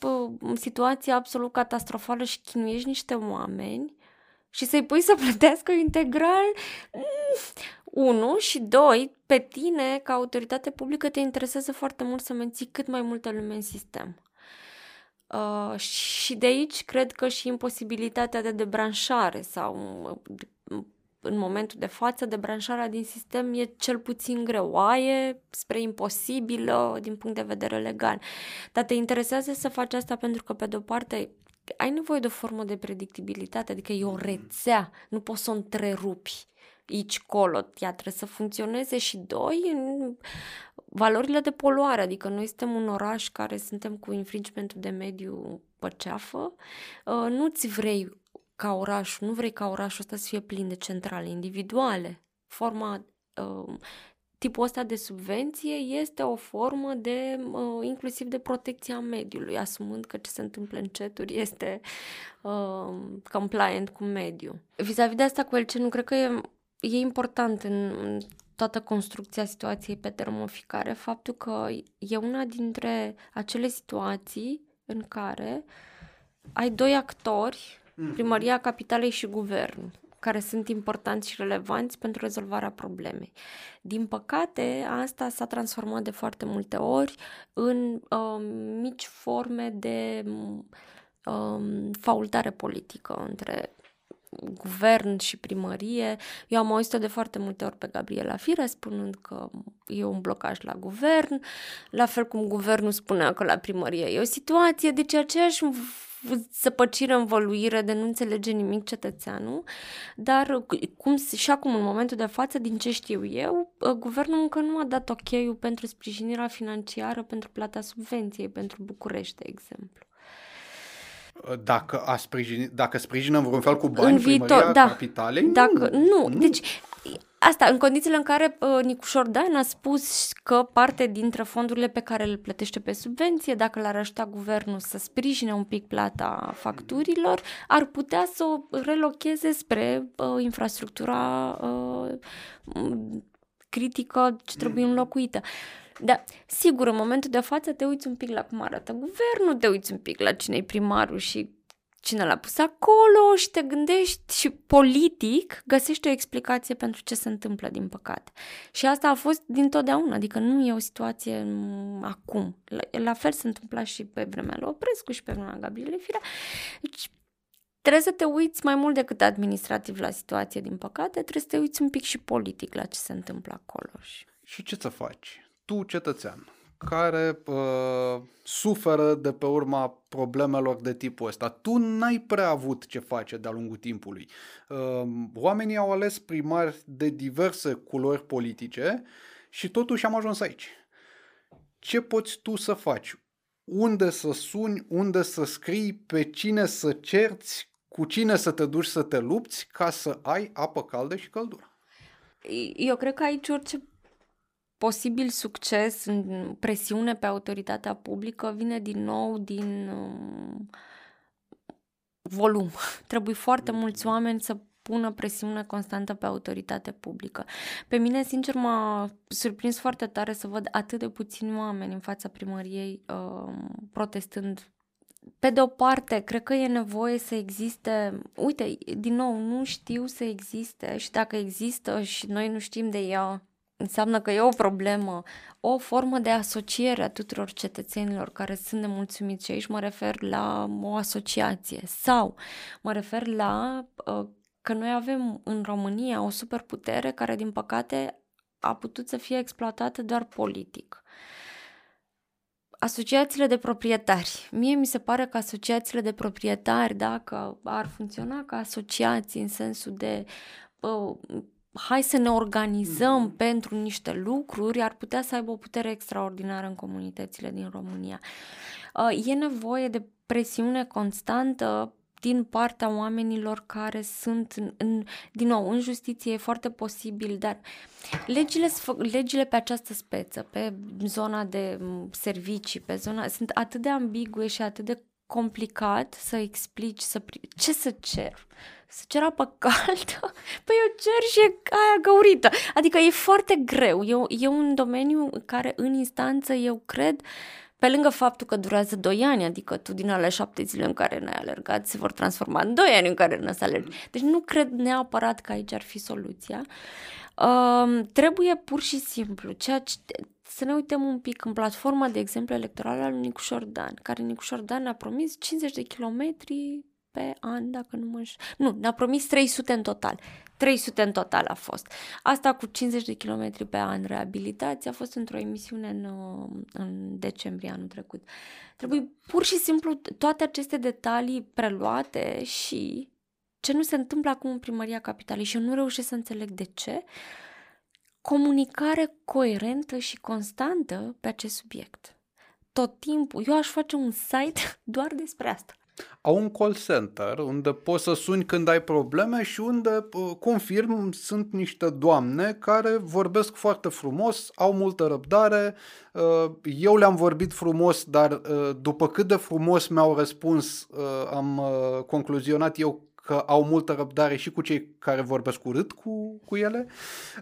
Speaker 2: situație absolut catastrofală și chinuiești niște oameni și să-i pui să plătească integral, mm, unu, și doi, pe tine, ca autoritate publică, te interesează foarte mult să menții cât mai multă lume în sistem. Uh, și de aici cred că și imposibilitatea de debranșare sau în momentul de față debranșarea din sistem e cel puțin greoaie, spre imposibilă din punct de vedere legal. Dar te interesează să faci asta pentru că, pe de-o parte, ai nevoie de o formă de predictibilitate, adică e o rețea, nu poți să o întrerupi aici, colo, ea trebuie să funcționeze și doi, în valorile de poluare, adică noi suntem un oraș care suntem cu infringementul de mediu pe ceafă, uh, nu-ți vrei ca orașul, nu vrei ca orașul ăsta să fie plin de centrale individuale. Forma uh, tipul ăsta de subvenție este o formă de, uh, inclusiv de protecția mediului, asumând că ce se întâmplă în ceturi este uh, compliant cu mediul. Vis-a-vis de asta cu el, ce nu cred că e, e important în, în toată construcția situației pe termoficare, faptul că e una dintre acele situații în care ai doi actori, mhm. primăria capitalei și guvernul care sunt importanți și relevanți pentru rezolvarea problemei. Din păcate, asta s-a transformat de foarte multe ori în uh, mici forme de uh, faultare politică între guvern și primărie. Eu am auzit de foarte multe ori pe Gabriela Fire spunând că e un blocaj la guvern, la fel cum guvernul spunea că la primărie e o situație, deci aceeași zăpăcire, învăluire, de nu înțelege nimic cetățeanul, dar cum și acum, în momentul de față, din ce știu eu, ă, guvernul încă nu a dat ok pentru sprijinirea financiară pentru plata subvenției pentru București, de exemplu.
Speaker 1: Dacă, a sprijini, dacă sprijină în vreun fel cu bani în viitor, da, capitalei?
Speaker 2: Dacă, nu, nu, deci Asta, în condițiile în care uh, Nicușor Dan a spus că parte dintre fondurile pe care le plătește pe subvenție, dacă l-ar ajuta guvernul să sprijine un pic plata facturilor, ar putea să o relocheze spre uh, infrastructura uh, critică ce trebuie înlocuită. Da, sigur, în momentul de față te uiți un pic la cum arată guvernul, te uiți un pic la cine e primarul și cine l-a pus acolo și te gândești și politic găsești o explicație pentru ce se întâmplă, din păcate. Și asta a fost dintotdeauna, adică nu e o situație mm, acum. La, la fel se întâmpla și pe vremea lui Oprescu și pe vremea Gabriele Firea. Deci, trebuie să te uiți mai mult decât administrativ la situație, din păcate, trebuie să te uiți un pic și politic la ce se întâmplă acolo.
Speaker 1: Și ce să faci? Tu, cetățean, care uh, suferă de pe urma problemelor de tipul ăsta. Tu n-ai prea avut ce face de-a lungul timpului. Uh, oamenii au ales primari de diverse culori politice și totuși am ajuns aici. Ce poți tu să faci? Unde să suni, unde să scrii, pe cine să cerți, cu cine să te duci să te lupți ca să ai apă caldă și căldură?
Speaker 2: Eu cred că aici orice posibil succes în presiune pe autoritatea publică vine din nou din um, volum. <laughs> Trebuie foarte mulți oameni să pună presiune constantă pe autoritatea publică. Pe mine, sincer, m-a surprins foarte tare să văd atât de puțini oameni în fața primăriei uh, protestând pe de o parte, cred că e nevoie să existe, uite, din nou, nu știu să existe și dacă există și noi nu știm de ea, înseamnă că e o problemă, o formă de asociere a tuturor cetățenilor care sunt nemulțumiți și aici mă refer la o asociație sau mă refer la uh, că noi avem în România o superputere care din păcate a putut să fie exploatată doar politic. Asociațiile de proprietari. Mie mi se pare că asociațiile de proprietari, dacă ar funcționa ca asociații în sensul de uh, hai să ne organizăm mm-hmm. pentru niște lucruri, ar putea să aibă o putere extraordinară în comunitățile din România. Uh, e nevoie de presiune constantă din partea oamenilor care sunt, în, în, din nou, în justiție e foarte posibil, dar legile, legile pe această speță, pe zona de servicii, pe zona, sunt atât de ambigue și atât de complicat să explici, să, ce să cer să cer apă caldă, <laughs> păi eu cer și aia găurită. Adică e foarte greu. E, e un domeniu care în instanță eu cred pe lângă faptul că durează 2 ani, adică tu din alea șapte zile în care n-ai alergat se vor transforma în 2 ani în care n-ai să alergi. Deci nu cred neapărat că aici ar fi soluția. Uh, trebuie pur și simplu, ceea ce, să ne uităm un pic în platforma, de exemplu, electorală al lui Nicușor Dan, care Nicușor Dan a promis 50 de kilometri pe an, dacă nu mă înș... Nu, ne-a promis 300 în total. 300 în total a fost. Asta cu 50 de kilometri pe an reabilitație a fost într-o emisiune în, în decembrie anul trecut. Trebuie pur și simplu toate aceste detalii preluate și ce nu se întâmplă acum în primăria capitalei și eu nu reușesc să înțeleg de ce, comunicare coerentă și constantă pe acest subiect. Tot timpul. Eu aș face un site <laughs> doar despre asta
Speaker 1: au un call center unde poți să suni când ai probleme și unde, confirm, sunt niște doamne care vorbesc foarte frumos, au multă răbdare. Uh, eu le-am vorbit frumos, dar uh, după cât de frumos mi-au răspuns, uh, am concluzionat eu că au multă răbdare și cu cei care vorbesc urât cu, cu ele,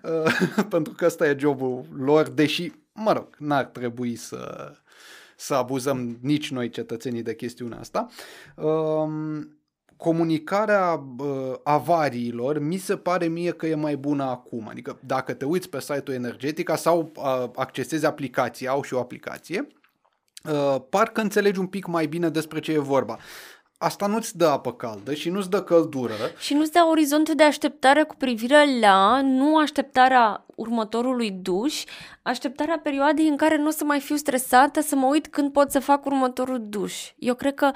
Speaker 1: <laughs> pentru că ăsta e jobul lor, deși, mă rog, n-ar trebui să să abuzăm nici noi cetățenii de chestiunea asta. Um, comunicarea uh, avariilor mi se pare mie că e mai bună acum. Adică dacă te uiți pe site-ul Energetica sau uh, accesezi aplicația, au și o aplicație, uh, parcă înțelegi un pic mai bine despre ce e vorba asta nu-ți dă apă caldă și nu-ți dă căldură.
Speaker 2: Și nu-ți dă orizontul de așteptare cu privire la, nu așteptarea următorului duș, așteptarea perioadei în care nu o să mai fiu stresată să mă uit când pot să fac următorul duș. Eu cred că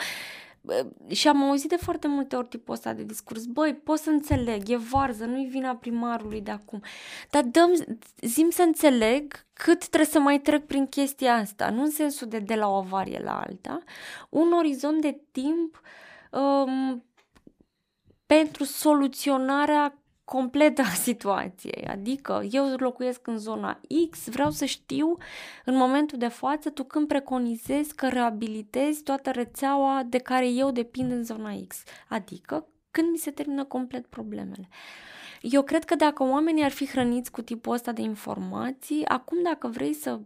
Speaker 2: și am auzit de foarte multe ori tipul ăsta de discurs. Băi, pot să înțeleg, e varză, nu-i vina primarului de acum. Dar dăm, zim să înțeleg cât trebuie să mai trec prin chestia asta. Nu în sensul de de la o avarie la alta. Un orizont de timp um, pentru soluționarea completă a <laughs> situației. Adică eu locuiesc în zona X, vreau să știu în momentul de față tu când preconizezi că reabilitezi toată rețeaua de care eu depind în zona X. Adică când mi se termină complet problemele. Eu cred că dacă oamenii ar fi hrăniți cu tipul ăsta de informații, acum dacă vrei să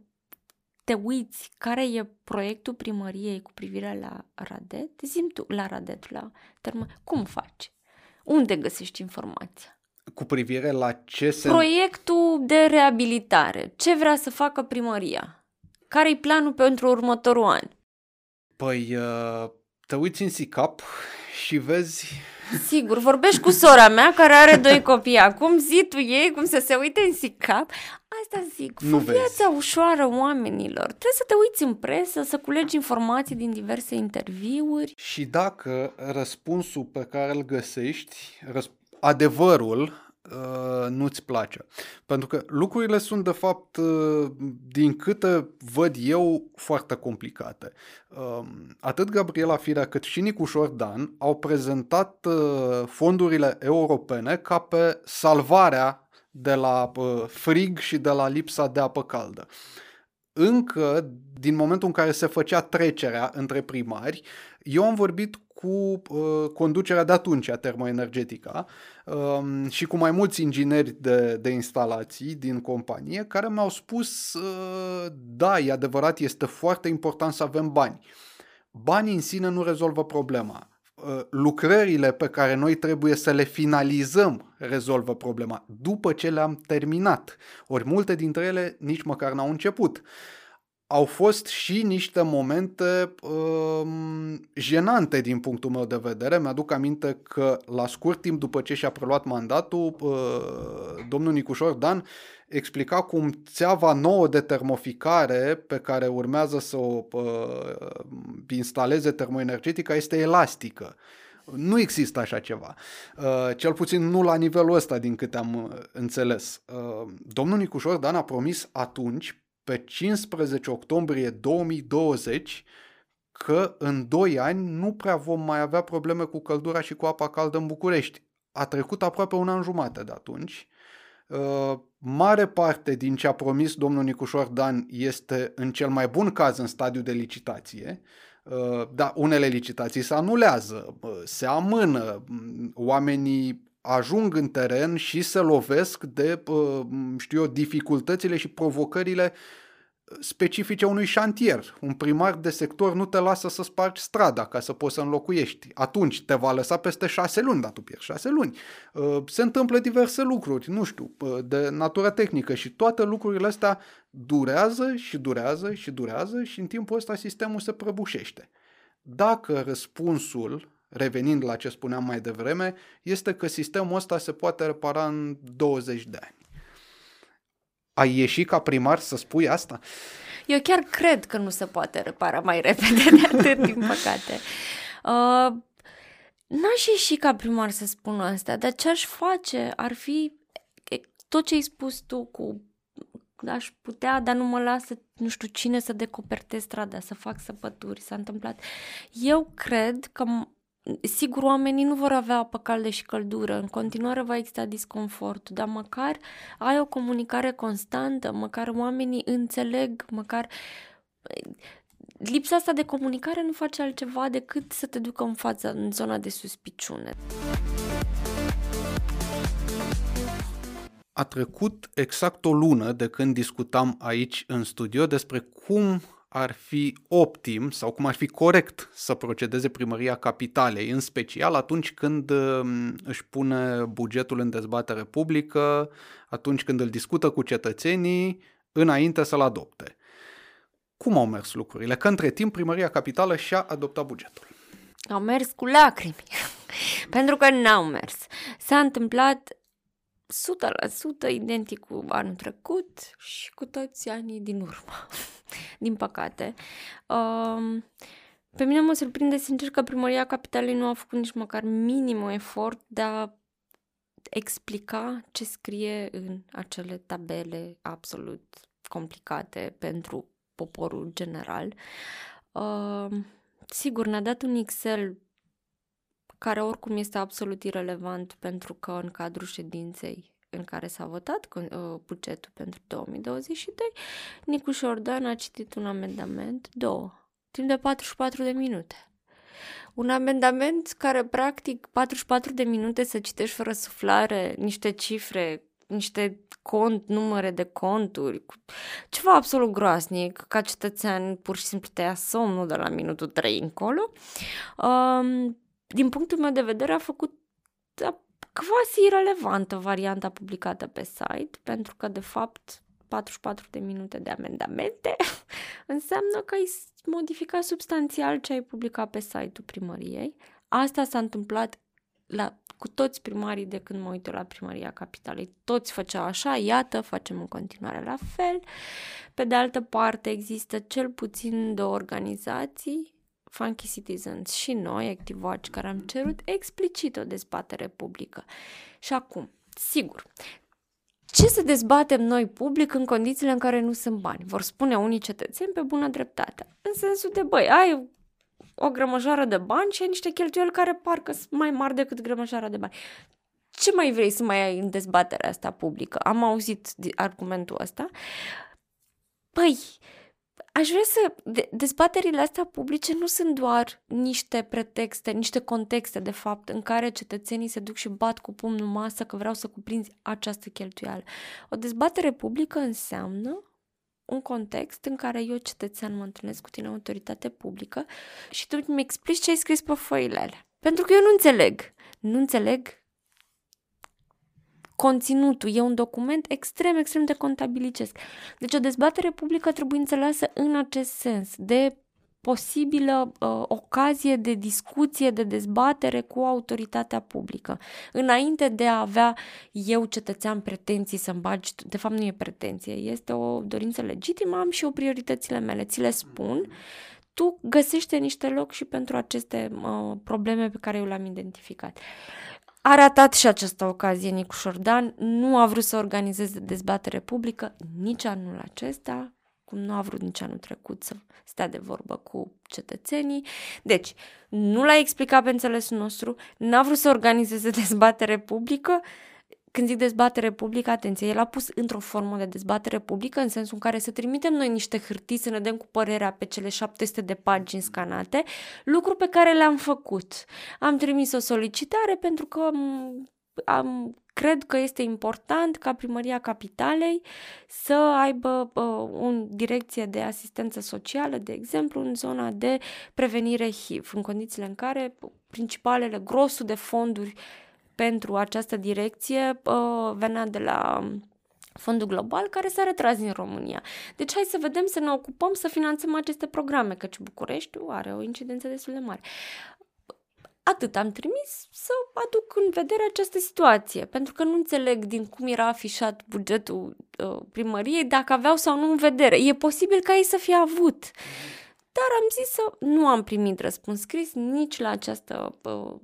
Speaker 2: te uiți care e proiectul primăriei cu privire la Radet, zim tu la Radet, la termă, cum faci? Unde găsești informația?
Speaker 1: Cu privire la ce se...
Speaker 2: Proiectul de reabilitare. Ce vrea să facă primăria? Care-i planul pentru următorul an?
Speaker 1: Păi, uh, te uiți în SICAP și vezi
Speaker 2: Sigur, vorbești cu sora mea care are doi <laughs> copii acum, zi tu ei cum să se uite în SICAP. Asta zic, nu viața vezi. ușoară oamenilor. Trebuie să te uiți în presă, să culegi informații din diverse interviuri.
Speaker 1: Și dacă răspunsul pe care îl găsești, adevărul, uh, nu-ți place. Pentru că lucrurile sunt, de fapt, uh, din câte văd eu, foarte complicate. Uh, atât Gabriela Firea cât și Nicușor Dan au prezentat uh, fondurile europene ca pe salvarea de la uh, frig și de la lipsa de apă caldă. Încă din momentul în care se făcea trecerea între primari, eu am vorbit cu uh, conducerea de atunci a termoenergetica uh, și cu mai mulți ingineri de, de instalații din companie care mi-au spus uh, da, e adevărat, este foarte important să avem bani. Banii în sine nu rezolvă problema. Uh, lucrările pe care noi trebuie să le finalizăm rezolvă problema după ce le-am terminat. Ori multe dintre ele nici măcar n-au început. Uh, au fost și niște momente uh, jenante din punctul meu de vedere. Mi-aduc aminte că la scurt timp după ce și-a preluat mandatul, uh, domnul Nicușor Dan explica cum țeava nouă de termoficare pe care urmează să o uh, instaleze termoenergetica este elastică. Nu există așa ceva. Uh, cel puțin nu la nivelul ăsta, din câte am uh, înțeles. Uh, domnul Nicușor Dan a promis atunci, pe 15 octombrie 2020 că în 2 ani nu prea vom mai avea probleme cu căldura și cu apa caldă în București. A trecut aproape un an jumate de atunci. Uh, mare parte din ce a promis domnul Nicușor Dan este în cel mai bun caz în stadiu de licitație. Uh, da, unele licitații se anulează, uh, se amână, oamenii ajung în teren și se lovesc de, știu eu, dificultățile și provocările specifice unui șantier. Un primar de sector nu te lasă să spargi strada ca să poți să înlocuiești. Atunci te va lăsa peste șase luni, dar tu pierzi șase luni. Se întâmplă diverse lucruri, nu știu, de natură tehnică și toate lucrurile astea durează și durează și durează și în timpul ăsta sistemul se prăbușește. Dacă răspunsul revenind la ce spuneam mai devreme, este că sistemul ăsta se poate repara în 20 de ani. Ai ieșit ca primar să spui asta?
Speaker 2: Eu chiar cred că nu se poate repara mai repede de atât, din <laughs> păcate. Uh, n-aș ieși ca primar să spun asta, dar ce aș face ar fi tot ce ai spus tu cu aș putea, dar nu mă lasă nu știu cine să decoperte strada, să fac săpături, s-a întâmplat. Eu cred că Sigur, oamenii nu vor avea apă caldă și căldură, în continuare va exista disconfort, dar măcar ai o comunicare constantă, măcar oamenii înțeleg, măcar lipsa asta de comunicare nu face altceva decât să te ducă în fața, în zona de suspiciune.
Speaker 1: A trecut exact o lună de când discutam aici în studio despre cum ar fi optim sau cum ar fi corect să procedeze primăria capitalei, în special atunci când um, își pune bugetul în dezbatere publică, atunci când îl discută cu cetățenii, înainte să-l adopte. Cum au mers lucrurile? Că între timp primăria capitală și-a adoptat bugetul.
Speaker 2: Au mers cu lacrimi, <laughs> pentru că n-au mers. S-a întâmplat 100% identic cu anul trecut și cu toți anii din urmă, <laughs> din păcate. Um, pe mine mă surprinde sincer că Primăria Capitalei nu a făcut nici măcar minim efort de a explica ce scrie în acele tabele absolut complicate pentru poporul general. Uh, sigur, ne-a dat un Excel care oricum este absolut irelevant pentru că în cadrul ședinței în care s-a votat uh, bugetul pentru 2022, Nicuș Șordan a citit un amendament, două, timp de 44 de minute. Un amendament care, practic, 44 de minute să citești fără suflare niște cifre, niște cont, numere de conturi, ceva absolut groaznic, ca cetățean pur și simplu te ia somnul de la minutul 3 încolo. Um, din punctul meu de vedere a făcut quasi irrelevantă varianta publicată pe site, pentru că, de fapt, 44 de minute de amendamente <laughs> înseamnă că ai modificat substanțial ce ai publicat pe site-ul primăriei. Asta s-a întâmplat la, cu toți primarii de când mă uit la primăria capitalei. Toți făceau așa, iată, facem în continuare la fel. Pe de altă parte, există cel puțin două organizații Funky Citizens și noi, ActiveWatch, care am cerut explicit o dezbatere publică. Și acum, sigur, ce să dezbatem noi public în condițiile în care nu sunt bani? Vor spune unii cetățeni pe bună dreptate. În sensul de, băi, ai o grămăjoară de bani și ai niște cheltuieli care parcă sunt mai mari decât grămăjoara de bani. Ce mai vrei să mai ai în dezbaterea asta publică? Am auzit argumentul ăsta. Păi, Aș vrea să... De, dezbaterile astea publice nu sunt doar niște pretexte, niște contexte, de fapt, în care cetățenii se duc și bat cu pumnul masă că vreau să cuprinzi această cheltuială. O dezbatere publică înseamnă un context în care eu, cetățean, mă întâlnesc cu tine, autoritate publică, și tu mi explici ce ai scris pe foile alea. Pentru că eu nu înțeleg. Nu înțeleg conținutul. E un document extrem, extrem de contabilicesc. Deci o dezbatere publică trebuie înțeleasă în acest sens, de posibilă uh, ocazie de discuție, de dezbatere cu autoritatea publică. Înainte de a avea eu, cetățean, pretenții să-mi bagi, de fapt nu e pretenție, este o dorință legitimă, am și eu prioritățile mele, ți le spun, tu găsește niște loc și pentru aceste uh, probleme pe care eu le-am identificat. A ratat și această ocazie Nicu Șordan, nu a vrut să organizeze dezbatere publică nici anul acesta, cum nu a vrut nici anul trecut să stea de vorbă cu cetățenii. Deci, nu l-a explicat pe înțelesul nostru, n-a vrut să organizeze <laughs> dezbatere publică, când zic dezbatere publică, atenție, el a pus într-o formă de dezbatere publică, în sensul în care să trimitem noi niște hârtii, să ne dăm cu părerea pe cele 700 de pagini scanate, lucru pe care le-am făcut. Am trimis o solicitare pentru că am, cred că este important ca primăria capitalei să aibă uh, o direcție de asistență socială, de exemplu, în zona de prevenire HIV, în condițiile în care principalele, grosul de fonduri pentru această direcție uh, venea de la fondul global care s-a retras din România. Deci hai să vedem, să ne ocupăm, să finanțăm aceste programe, căci Bucureștiul are o incidență destul de mare. Atât am trimis să aduc în vedere această situație, pentru că nu înțeleg din cum era afișat bugetul uh, primăriei, dacă aveau sau nu în vedere. E posibil ca ei să fie avut. Dar am zis să nu am primit răspuns scris nici la această uh,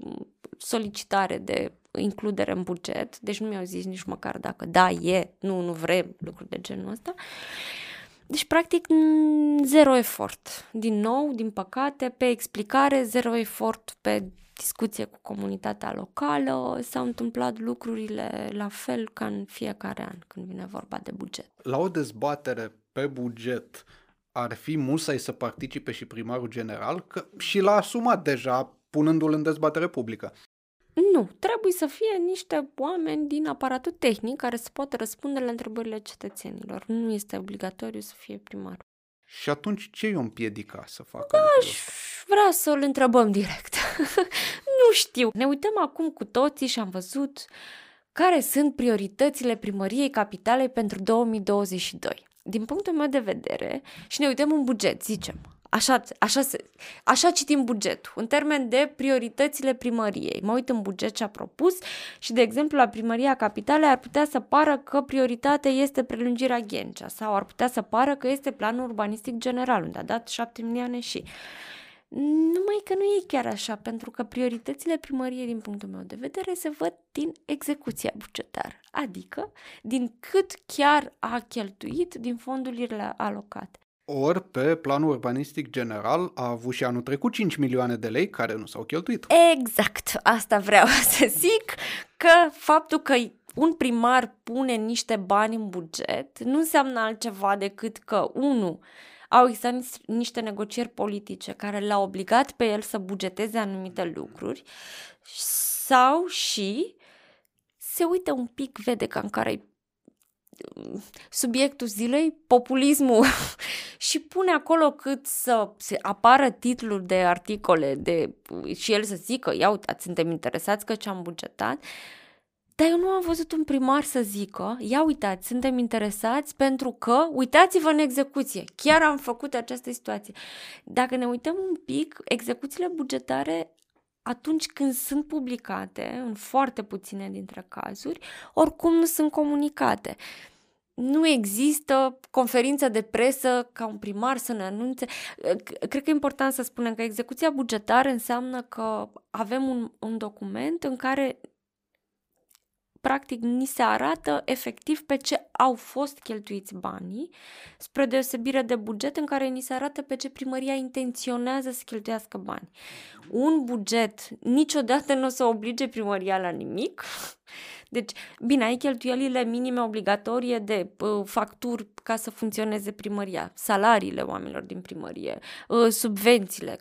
Speaker 2: solicitare de includere în buget, deci nu mi-au zis nici măcar dacă da, e, nu, nu vrem, lucruri de genul ăsta. Deci, practic, zero efort. Din nou, din păcate, pe explicare, zero efort pe discuție cu comunitatea locală, s-au întâmplat lucrurile la fel ca în fiecare an când vine vorba de buget.
Speaker 1: La o dezbatere pe buget ar fi musai să participe și primarul general, că și l-a asumat deja punându-l în dezbatere publică.
Speaker 2: Nu, trebuie să fie niște oameni din aparatul tehnic care să poată răspunde la întrebările cetățenilor. Nu este obligatoriu să fie primar.
Speaker 1: Și atunci ce îi împiedica să facă
Speaker 2: da, Aș vrea să îl întrebăm direct. <laughs> nu știu. Ne uităm acum cu toții și am văzut care sunt prioritățile primăriei capitalei pentru 2022. Din punctul meu de vedere, și ne uităm în buget, zicem, Așa, așa, se, așa citim bugetul, în termen de prioritățile primăriei. Mă uit în buget ce a propus și, de exemplu, la primăria capitalei ar putea să pară că prioritatea este prelungirea Ghencea sau ar putea să pară că este planul urbanistic general, unde a dat 7 milioane și... Numai că nu e chiar așa, pentru că prioritățile primăriei, din punctul meu de vedere, se văd din execuția bugetară, adică din cât chiar a cheltuit din fondurile alocate.
Speaker 1: Ori pe planul urbanistic general a avut și anul trecut 5 milioane de lei care nu s-au cheltuit.
Speaker 2: Exact, asta vreau <laughs> să zic, că faptul că un primar pune niște bani în buget nu înseamnă altceva decât că, unu, au existat niște negocieri politice care l-au obligat pe el să bugeteze anumite lucruri sau și se uită un pic, vede ca în care subiectul zilei, populismul. <laughs> Și pune acolo cât să se apară titlul de articole de, și el să zică, ia uitați, suntem interesați că ce am bugetat, dar eu nu am văzut un primar să zică, ia uitați, suntem interesați pentru că, uitați-vă în execuție, chiar am făcut această situație. Dacă ne uităm un pic, execuțiile bugetare atunci când sunt publicate, în foarte puține dintre cazuri, oricum nu sunt comunicate. Nu există conferință de presă ca un primar să ne anunțe. Cred că e important să spunem că execuția bugetară înseamnă că avem un, un document în care practic ni se arată efectiv pe ce au fost cheltuiți banii, spre deosebire de buget în care ni se arată pe ce primăria intenționează să cheltuiască bani. Un buget niciodată nu o să oblige primăria la nimic, deci, bine, ai cheltuielile minime obligatorie de uh, facturi ca să funcționeze primăria, salariile oamenilor din primărie, uh, subvențiile,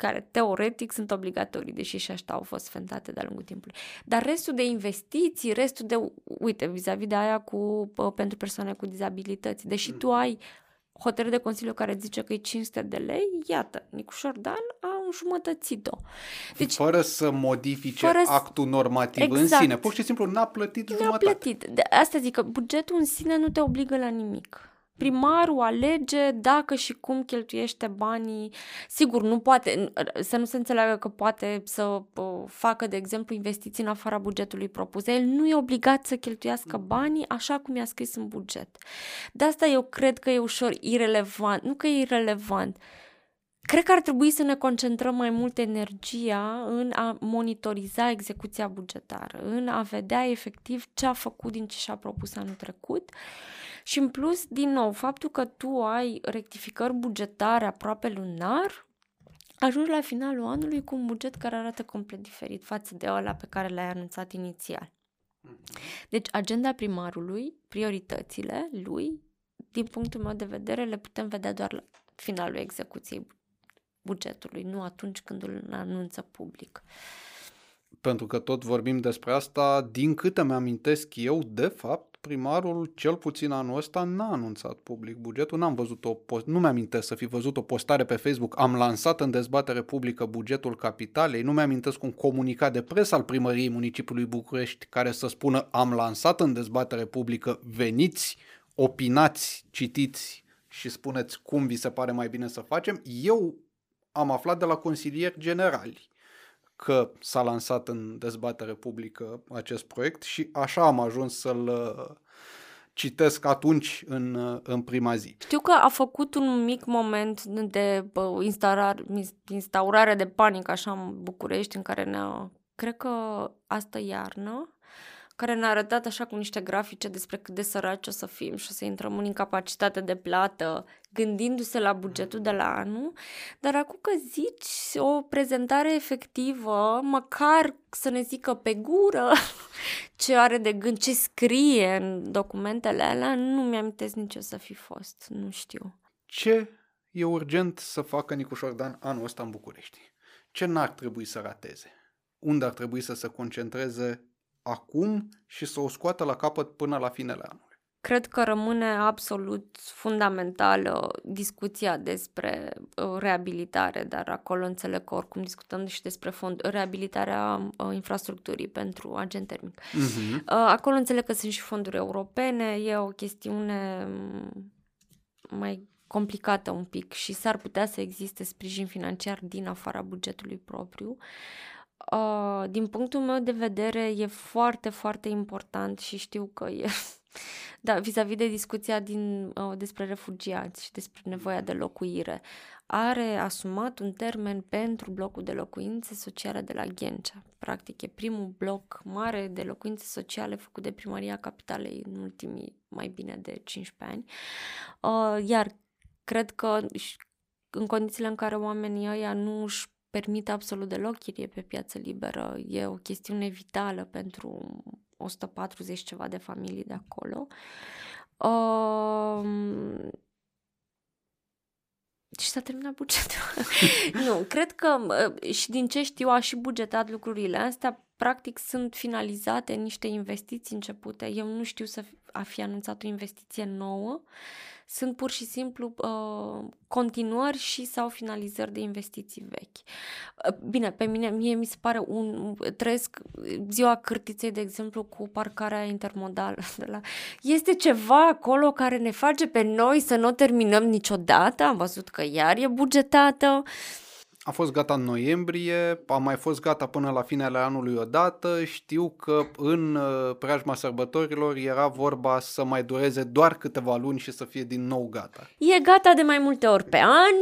Speaker 2: care teoretic sunt obligatorii, deși și așa au fost fentate de-a lungul timpului. Dar restul de investiții, restul de, uite, vis-a-vis de aia cu, pentru persoane cu dizabilități, deși tu ai hotărâre de Consiliu care zice că e 500 de lei, iată, Nicușor Dan a înjumătățit-o.
Speaker 1: Deci, fără să modifice fără actul normativ exact. în sine, pur și simplu n-a plătit n-a jumătate.
Speaker 2: plătit. De asta zic că bugetul în sine nu te obligă la nimic primarul alege dacă și cum cheltuiește banii. Sigur, nu poate, să nu se înțeleagă că poate să facă, de exemplu, investiții în afara bugetului propus. El nu e obligat să cheltuiască banii așa cum i-a scris în buget. De asta eu cred că e ușor irelevant. Nu că e irelevant, Cred că ar trebui să ne concentrăm mai mult energia în a monitoriza execuția bugetară, în a vedea efectiv ce a făcut din ce și-a propus anul trecut și în plus, din nou, faptul că tu ai rectificări bugetare aproape lunar, ajungi la finalul anului cu un buget care arată complet diferit față de ăla pe care l-ai anunțat inițial. Deci, agenda primarului, prioritățile lui, din punctul meu de vedere, le putem vedea doar la finalul execuției bugetului, nu atunci când îl anunță public.
Speaker 1: Pentru că tot vorbim despre asta, din câte mi-amintesc eu, de fapt, primarul, cel puțin anul ăsta, n-a anunțat public bugetul, n-am văzut o post, nu mi-am să fi văzut o postare pe Facebook, am lansat în dezbatere publică bugetul capitalei, nu mi-am cu un comunicat de presă al primăriei municipiului București care să spună am lansat în dezbatere publică, veniți, opinați, citiți și spuneți cum vi se pare mai bine să facem. Eu am aflat de la consilieri generali că s-a lansat în dezbatere publică acest proiect și așa am ajuns să-l uh, citesc atunci în, uh, în prima zi.
Speaker 2: Știu că a făcut un mic moment de instaurare, instaurare de panică așa în București în care ne-a, cred că asta iarnă, care ne-a arătat așa cu niște grafice despre cât de săraci o să fim și o să intrăm în incapacitate de plată, gândindu-se la bugetul de la anul, dar acum că zici o prezentare efectivă, măcar să ne zică pe gură <laughs> ce are de gând, ce scrie în documentele alea, nu mi-am nici o să fi fost, nu știu.
Speaker 1: Ce e urgent să facă Nicușor Dan anul ăsta în București? Ce n-ar trebui să rateze? Unde ar trebui să se concentreze acum și să o scoată la capăt până la finele anului.
Speaker 2: Cred că rămâne absolut fundamentală discuția despre uh, reabilitare, dar acolo înțeleg că oricum discutăm și despre fond, reabilitarea uh, infrastructurii pentru agent termic. Uh-huh. Acolo înțeleg că sunt și fonduri europene, e o chestiune mm, mai complicată un pic și s-ar putea să existe sprijin financiar din afara bugetului propriu. Uh, din punctul meu de vedere, e foarte, foarte important și știu că e. <laughs> da, vis-a-vis de discuția din, uh, despre refugiați și despre nevoia de locuire. Are asumat un termen pentru blocul de locuințe sociale de la Ghencea. Practic, e primul bloc mare de locuințe sociale făcut de Primăria Capitalei în ultimii mai bine de 15 ani. Uh, iar cred că în condițiile în care oamenii ăia nu își permit absolut deloc chirie pe piață liberă, e o chestiune vitală pentru 140 ceva de familii de acolo. Uh, și s-a terminat bugetul. <laughs> nu, cred că și din ce știu a și bugetat lucrurile astea, practic sunt finalizate niște investiții începute. Eu nu știu să a fi anunțat o investiție nouă. Sunt pur și simplu uh, continuări și sau finalizări de investiții vechi. Uh, bine, pe mine, mie mi se pare un... Trăiesc ziua cârtiței, de exemplu, cu parcarea intermodală. <laughs> De la, este ceva acolo care ne face pe noi să nu o terminăm niciodată. Am văzut că iar e bugetată. Uh,
Speaker 1: a fost gata în noiembrie, a mai fost gata până la finele anului odată. Știu că în uh, preajma sărbătorilor era vorba să mai dureze doar câteva luni și să fie din nou gata.
Speaker 2: E gata de mai multe ori pe an,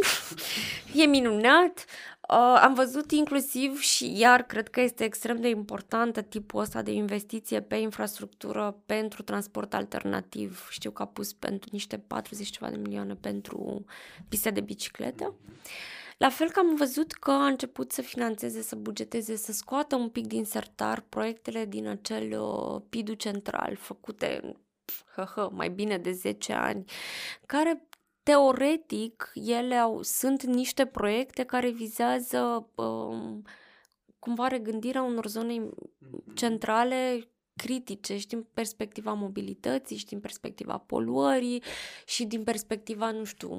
Speaker 2: <laughs> e minunat. Uh, am văzut inclusiv și iar cred că este extrem de importantă tipul ăsta de investiție pe infrastructură pentru transport alternativ. Știu că a pus pentru niște 40 ceva de milioane pentru piste de bicicletă. Uh, la fel că am văzut că a început să financeze, să bugeteze, să scoată un pic din sertar proiectele din acel uh, PIDU central făcute hă, hă, mai bine de 10 ani, care teoretic ele au, sunt niște proiecte care vizează uh, cumva regândirea unor zone mm-hmm. centrale critice și din perspectiva mobilității și din perspectiva poluării și din perspectiva, nu știu,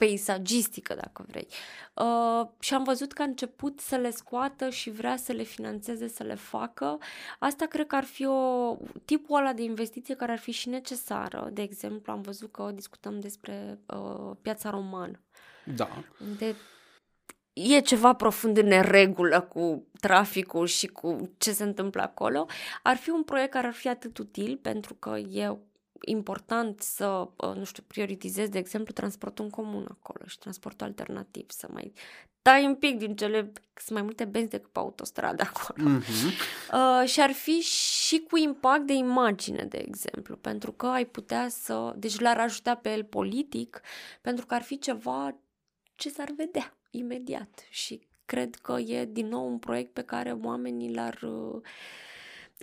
Speaker 2: peisagistică, dacă vrei. Uh, și am văzut că a început să le scoată și vrea să le financeze, să le facă. Asta cred că ar fi o tipul ăla de investiție care ar fi și necesară. De exemplu, am văzut că discutăm despre uh, piața romană.
Speaker 1: Da.
Speaker 2: De e ceva profund în neregulă cu traficul și cu ce se întâmplă acolo, ar fi un proiect care ar fi atât util pentru că e important să, uh, nu știu, prioritizez, de exemplu, transportul în comun acolo și transportul alternativ, să mai tai un pic din cele, sunt mai multe benzi decât pe autostradă <laughs> acolo. Mm-hmm. Uh, și ar fi și cu impact de imagine, de exemplu, pentru că ai putea să, deci l-ar ajuta pe el politic, pentru că ar fi ceva ce s-ar vedea imediat și cred că e din nou un proiect pe care oamenii l-ar uh,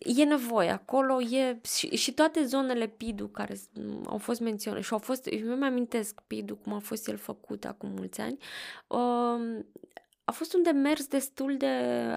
Speaker 2: e nevoie. Acolo e și, și toate zonele PIDU care au fost menționate și au fost, eu mi-amintesc PIDU cum a fost el făcut acum mulți ani, uh, a fost un demers destul de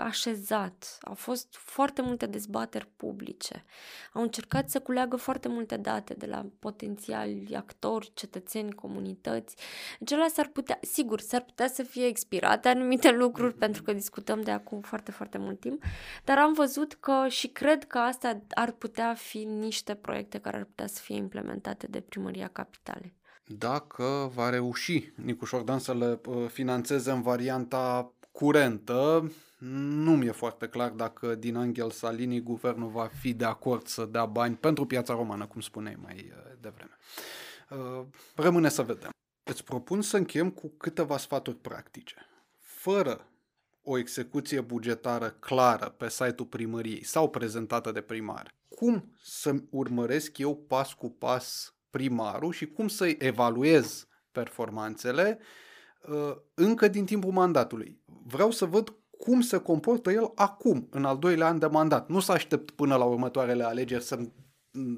Speaker 2: așezat. Au fost foarte multe dezbateri publice. Au încercat să culeagă foarte multe date de la potențiali actori, cetățeni, comunități. Deci s-ar putea, sigur, s-ar putea să fie expirate anumite lucruri pentru că discutăm de acum foarte, foarte mult timp, dar am văzut că și cred că astea ar putea fi niște proiecte care ar putea să fie implementate de Primăria Capitalei
Speaker 1: dacă va reuși Nicu Șordan să le uh, financeze în varianta curentă, nu mi-e foarte clar dacă din Angel Salini guvernul va fi de acord să dea bani pentru piața romană, cum spuneai mai uh, devreme. Uh, rămâne să vedem. Îți propun să încheiem cu câteva sfaturi practice. Fără o execuție bugetară clară pe site-ul primăriei sau prezentată de primar, cum să urmăresc eu pas cu pas primarul și cum să-i evaluez performanțele uh, încă din timpul mandatului. Vreau să văd cum se comportă el acum, în al doilea an de mandat. Nu să aștept până la următoarele alegeri să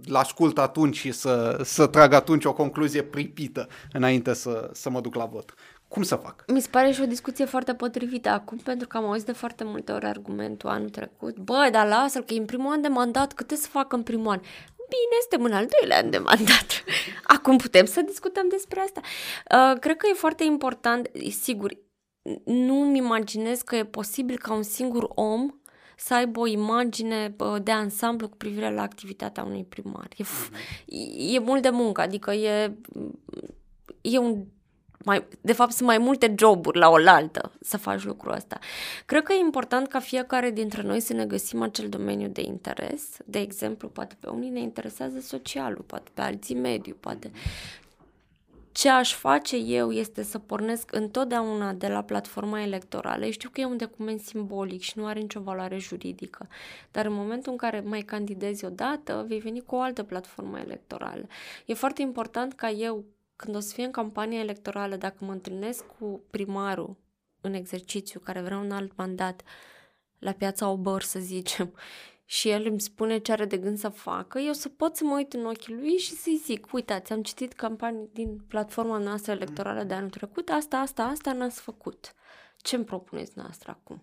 Speaker 1: l ascult atunci și să, să trag atunci o concluzie pripită înainte să, să mă duc la vot. Cum să fac?
Speaker 2: Mi se pare și o discuție foarte potrivită acum, pentru că am auzit de foarte multe ori argumentul anul trecut. Băi, dar lasă-l că e în primul an de mandat, câte să facă în primul an? Bine, suntem în al doilea an de mandat. <laughs> Acum putem să discutăm despre asta. Uh, cred că e foarte important, sigur, nu-mi imaginez că e posibil ca un singur om să aibă o imagine de ansamblu cu privire la activitatea unui primar. E, e mult de muncă, adică e, e un mai, de fapt sunt mai multe joburi la oaltă să faci lucrul ăsta. Cred că e important ca fiecare dintre noi să ne găsim acel domeniu de interes. De exemplu, poate pe unii ne interesează socialul, poate pe alții mediu, poate ce aș face eu este să pornesc întotdeauna de la platforma electorală. Știu că e un document simbolic și nu are nicio valoare juridică, dar în momentul în care mai candidezi odată, vei veni cu o altă platformă electorală. E foarte important ca eu când o să fie în campania electorală, dacă mă întâlnesc cu primarul în exercițiu care vrea un alt mandat la piața Obor, să zicem, <laughs> și el îmi spune ce are de gând să facă, eu să pot să mă uit în ochii lui și să-i zic, uitați, am citit campanii din platforma noastră electorală de anul trecut, asta, asta, asta n-ați făcut. Ce îmi propuneți noastră acum?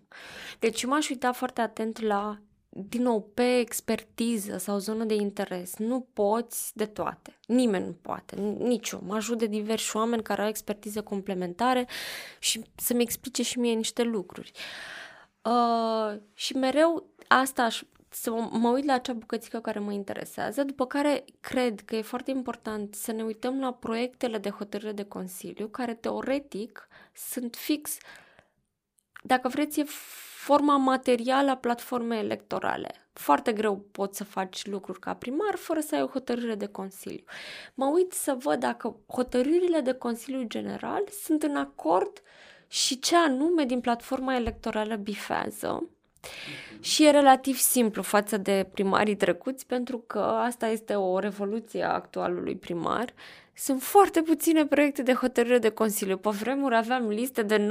Speaker 2: Deci m-aș uita foarte atent la, din nou, pe expertiză sau zonă de interes. Nu poți de toate. Nimeni nu poate, nici eu. Mă ajut de diversi oameni care au expertiză complementare și să-mi explice și mie niște lucruri. Uh, și mereu asta aș, să mă uit la acea bucățică care mă interesează, după care cred că e foarte important să ne uităm la proiectele de hotărâre de Consiliu, care teoretic sunt fix, dacă vreți, e forma materială a platformei electorale. Foarte greu poți să faci lucruri ca primar fără să ai o hotărâre de Consiliu. Mă uit să văd dacă hotărârile de Consiliu General sunt în acord și ce anume din platforma electorală bifează și e relativ simplu față de primarii trecuți, pentru că asta este o revoluție a actualului primar. Sunt foarte puține proiecte de hotărâre de Consiliu. Pe vremuri aveam liste de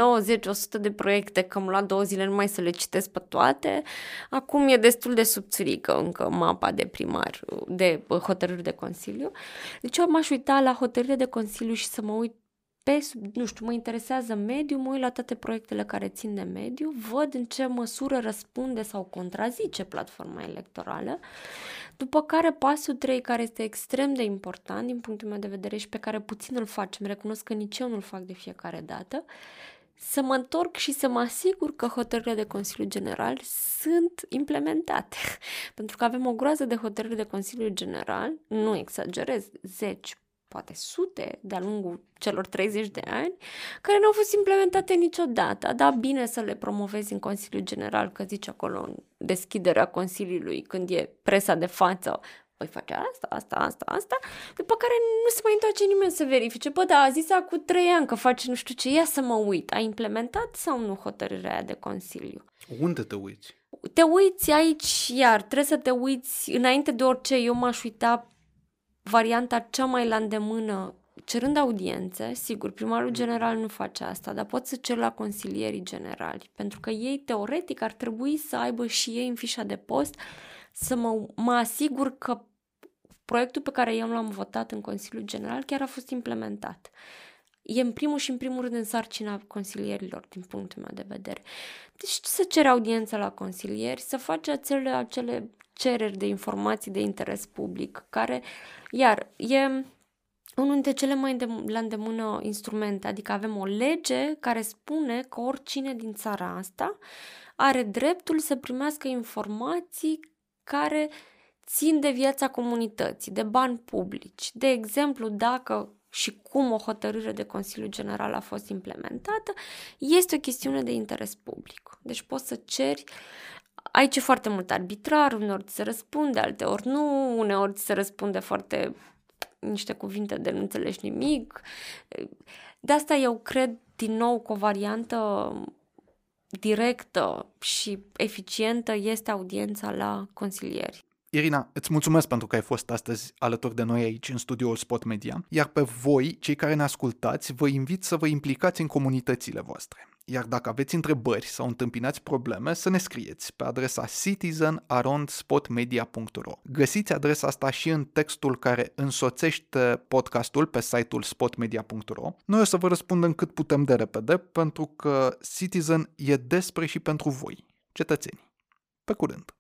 Speaker 2: 90-100 de proiecte, că îmi lua două zile numai să le citesc pe toate. Acum e destul de subțirică încă mapa de primar, de hotărâri de Consiliu. Deci eu m-aș uita la hotărâre de Consiliu și să mă uit pe, nu știu, mă interesează mediu, mă uit la toate proiectele care țin de mediu, văd în ce măsură răspunde sau contrazice platforma electorală, după care pasul 3, care este extrem de important din punctul meu de vedere și pe care puțin îl facem, recunosc că nici eu nu-l fac de fiecare dată, să mă întorc și să mă asigur că hotărârile de Consiliu General sunt implementate. <laughs> Pentru că avem o groază de hotărâri de Consiliu General, nu exagerez, zeci, poate sute de-a lungul celor 30 de ani, care nu au fost implementate niciodată. Da, bine să le promovezi în Consiliul General, că zice acolo în deschiderea Consiliului, când e presa de față, voi face asta, asta, asta, asta, după care nu se mai întoarce nimeni să verifice. Bă, da, a zis cu trei ani că face nu știu ce, ia să mă uit. A implementat sau nu hotărârea aia de Consiliu?
Speaker 1: Unde te uiți?
Speaker 2: Te uiți aici, iar trebuie să te uiți înainte de orice. Eu m-aș uita varianta cea mai la îndemână, cerând audiențe, sigur, primarul general nu face asta, dar pot să cer la consilierii generali, pentru că ei, teoretic, ar trebui să aibă și ei în fișa de post să mă, mă asigur că proiectul pe care eu l-am votat în Consiliul General chiar a fost implementat. E în primul și în primul rând în sarcina consilierilor, din punctul meu de vedere. Deci să cere audiență la consilieri, să face acele, acele cereri de informații de interes public, care, iar, e unul dintre cele mai de, la îndemână instrumente, adică avem o lege care spune că oricine din țara asta are dreptul să primească informații care țin de viața comunității, de bani publici. De exemplu, dacă și cum o hotărâre de Consiliu General a fost implementată, este o chestiune de interes public. Deci poți să ceri Aici e foarte mult arbitrar, uneori ți se răspunde, alteori nu, uneori ți se răspunde foarte niște cuvinte de nu înțelegi nimic. De asta eu cred din nou că o variantă directă și eficientă este audiența la consilieri.
Speaker 1: Irina, îți mulțumesc pentru că ai fost astăzi alături de noi aici în studioul Spot Media, iar pe voi, cei care ne ascultați, vă invit să vă implicați în comunitățile voastre. Iar dacă aveți întrebări sau întâmpinați probleme, să ne scrieți pe adresa citizenarondspotmedia.ro. Găsiți adresa asta și în textul care însoțește podcastul pe site-ul spotmedia.ro. Noi o să vă răspundem cât putem de repede, pentru că Citizen e despre și pentru voi, cetățenii. Pe curând!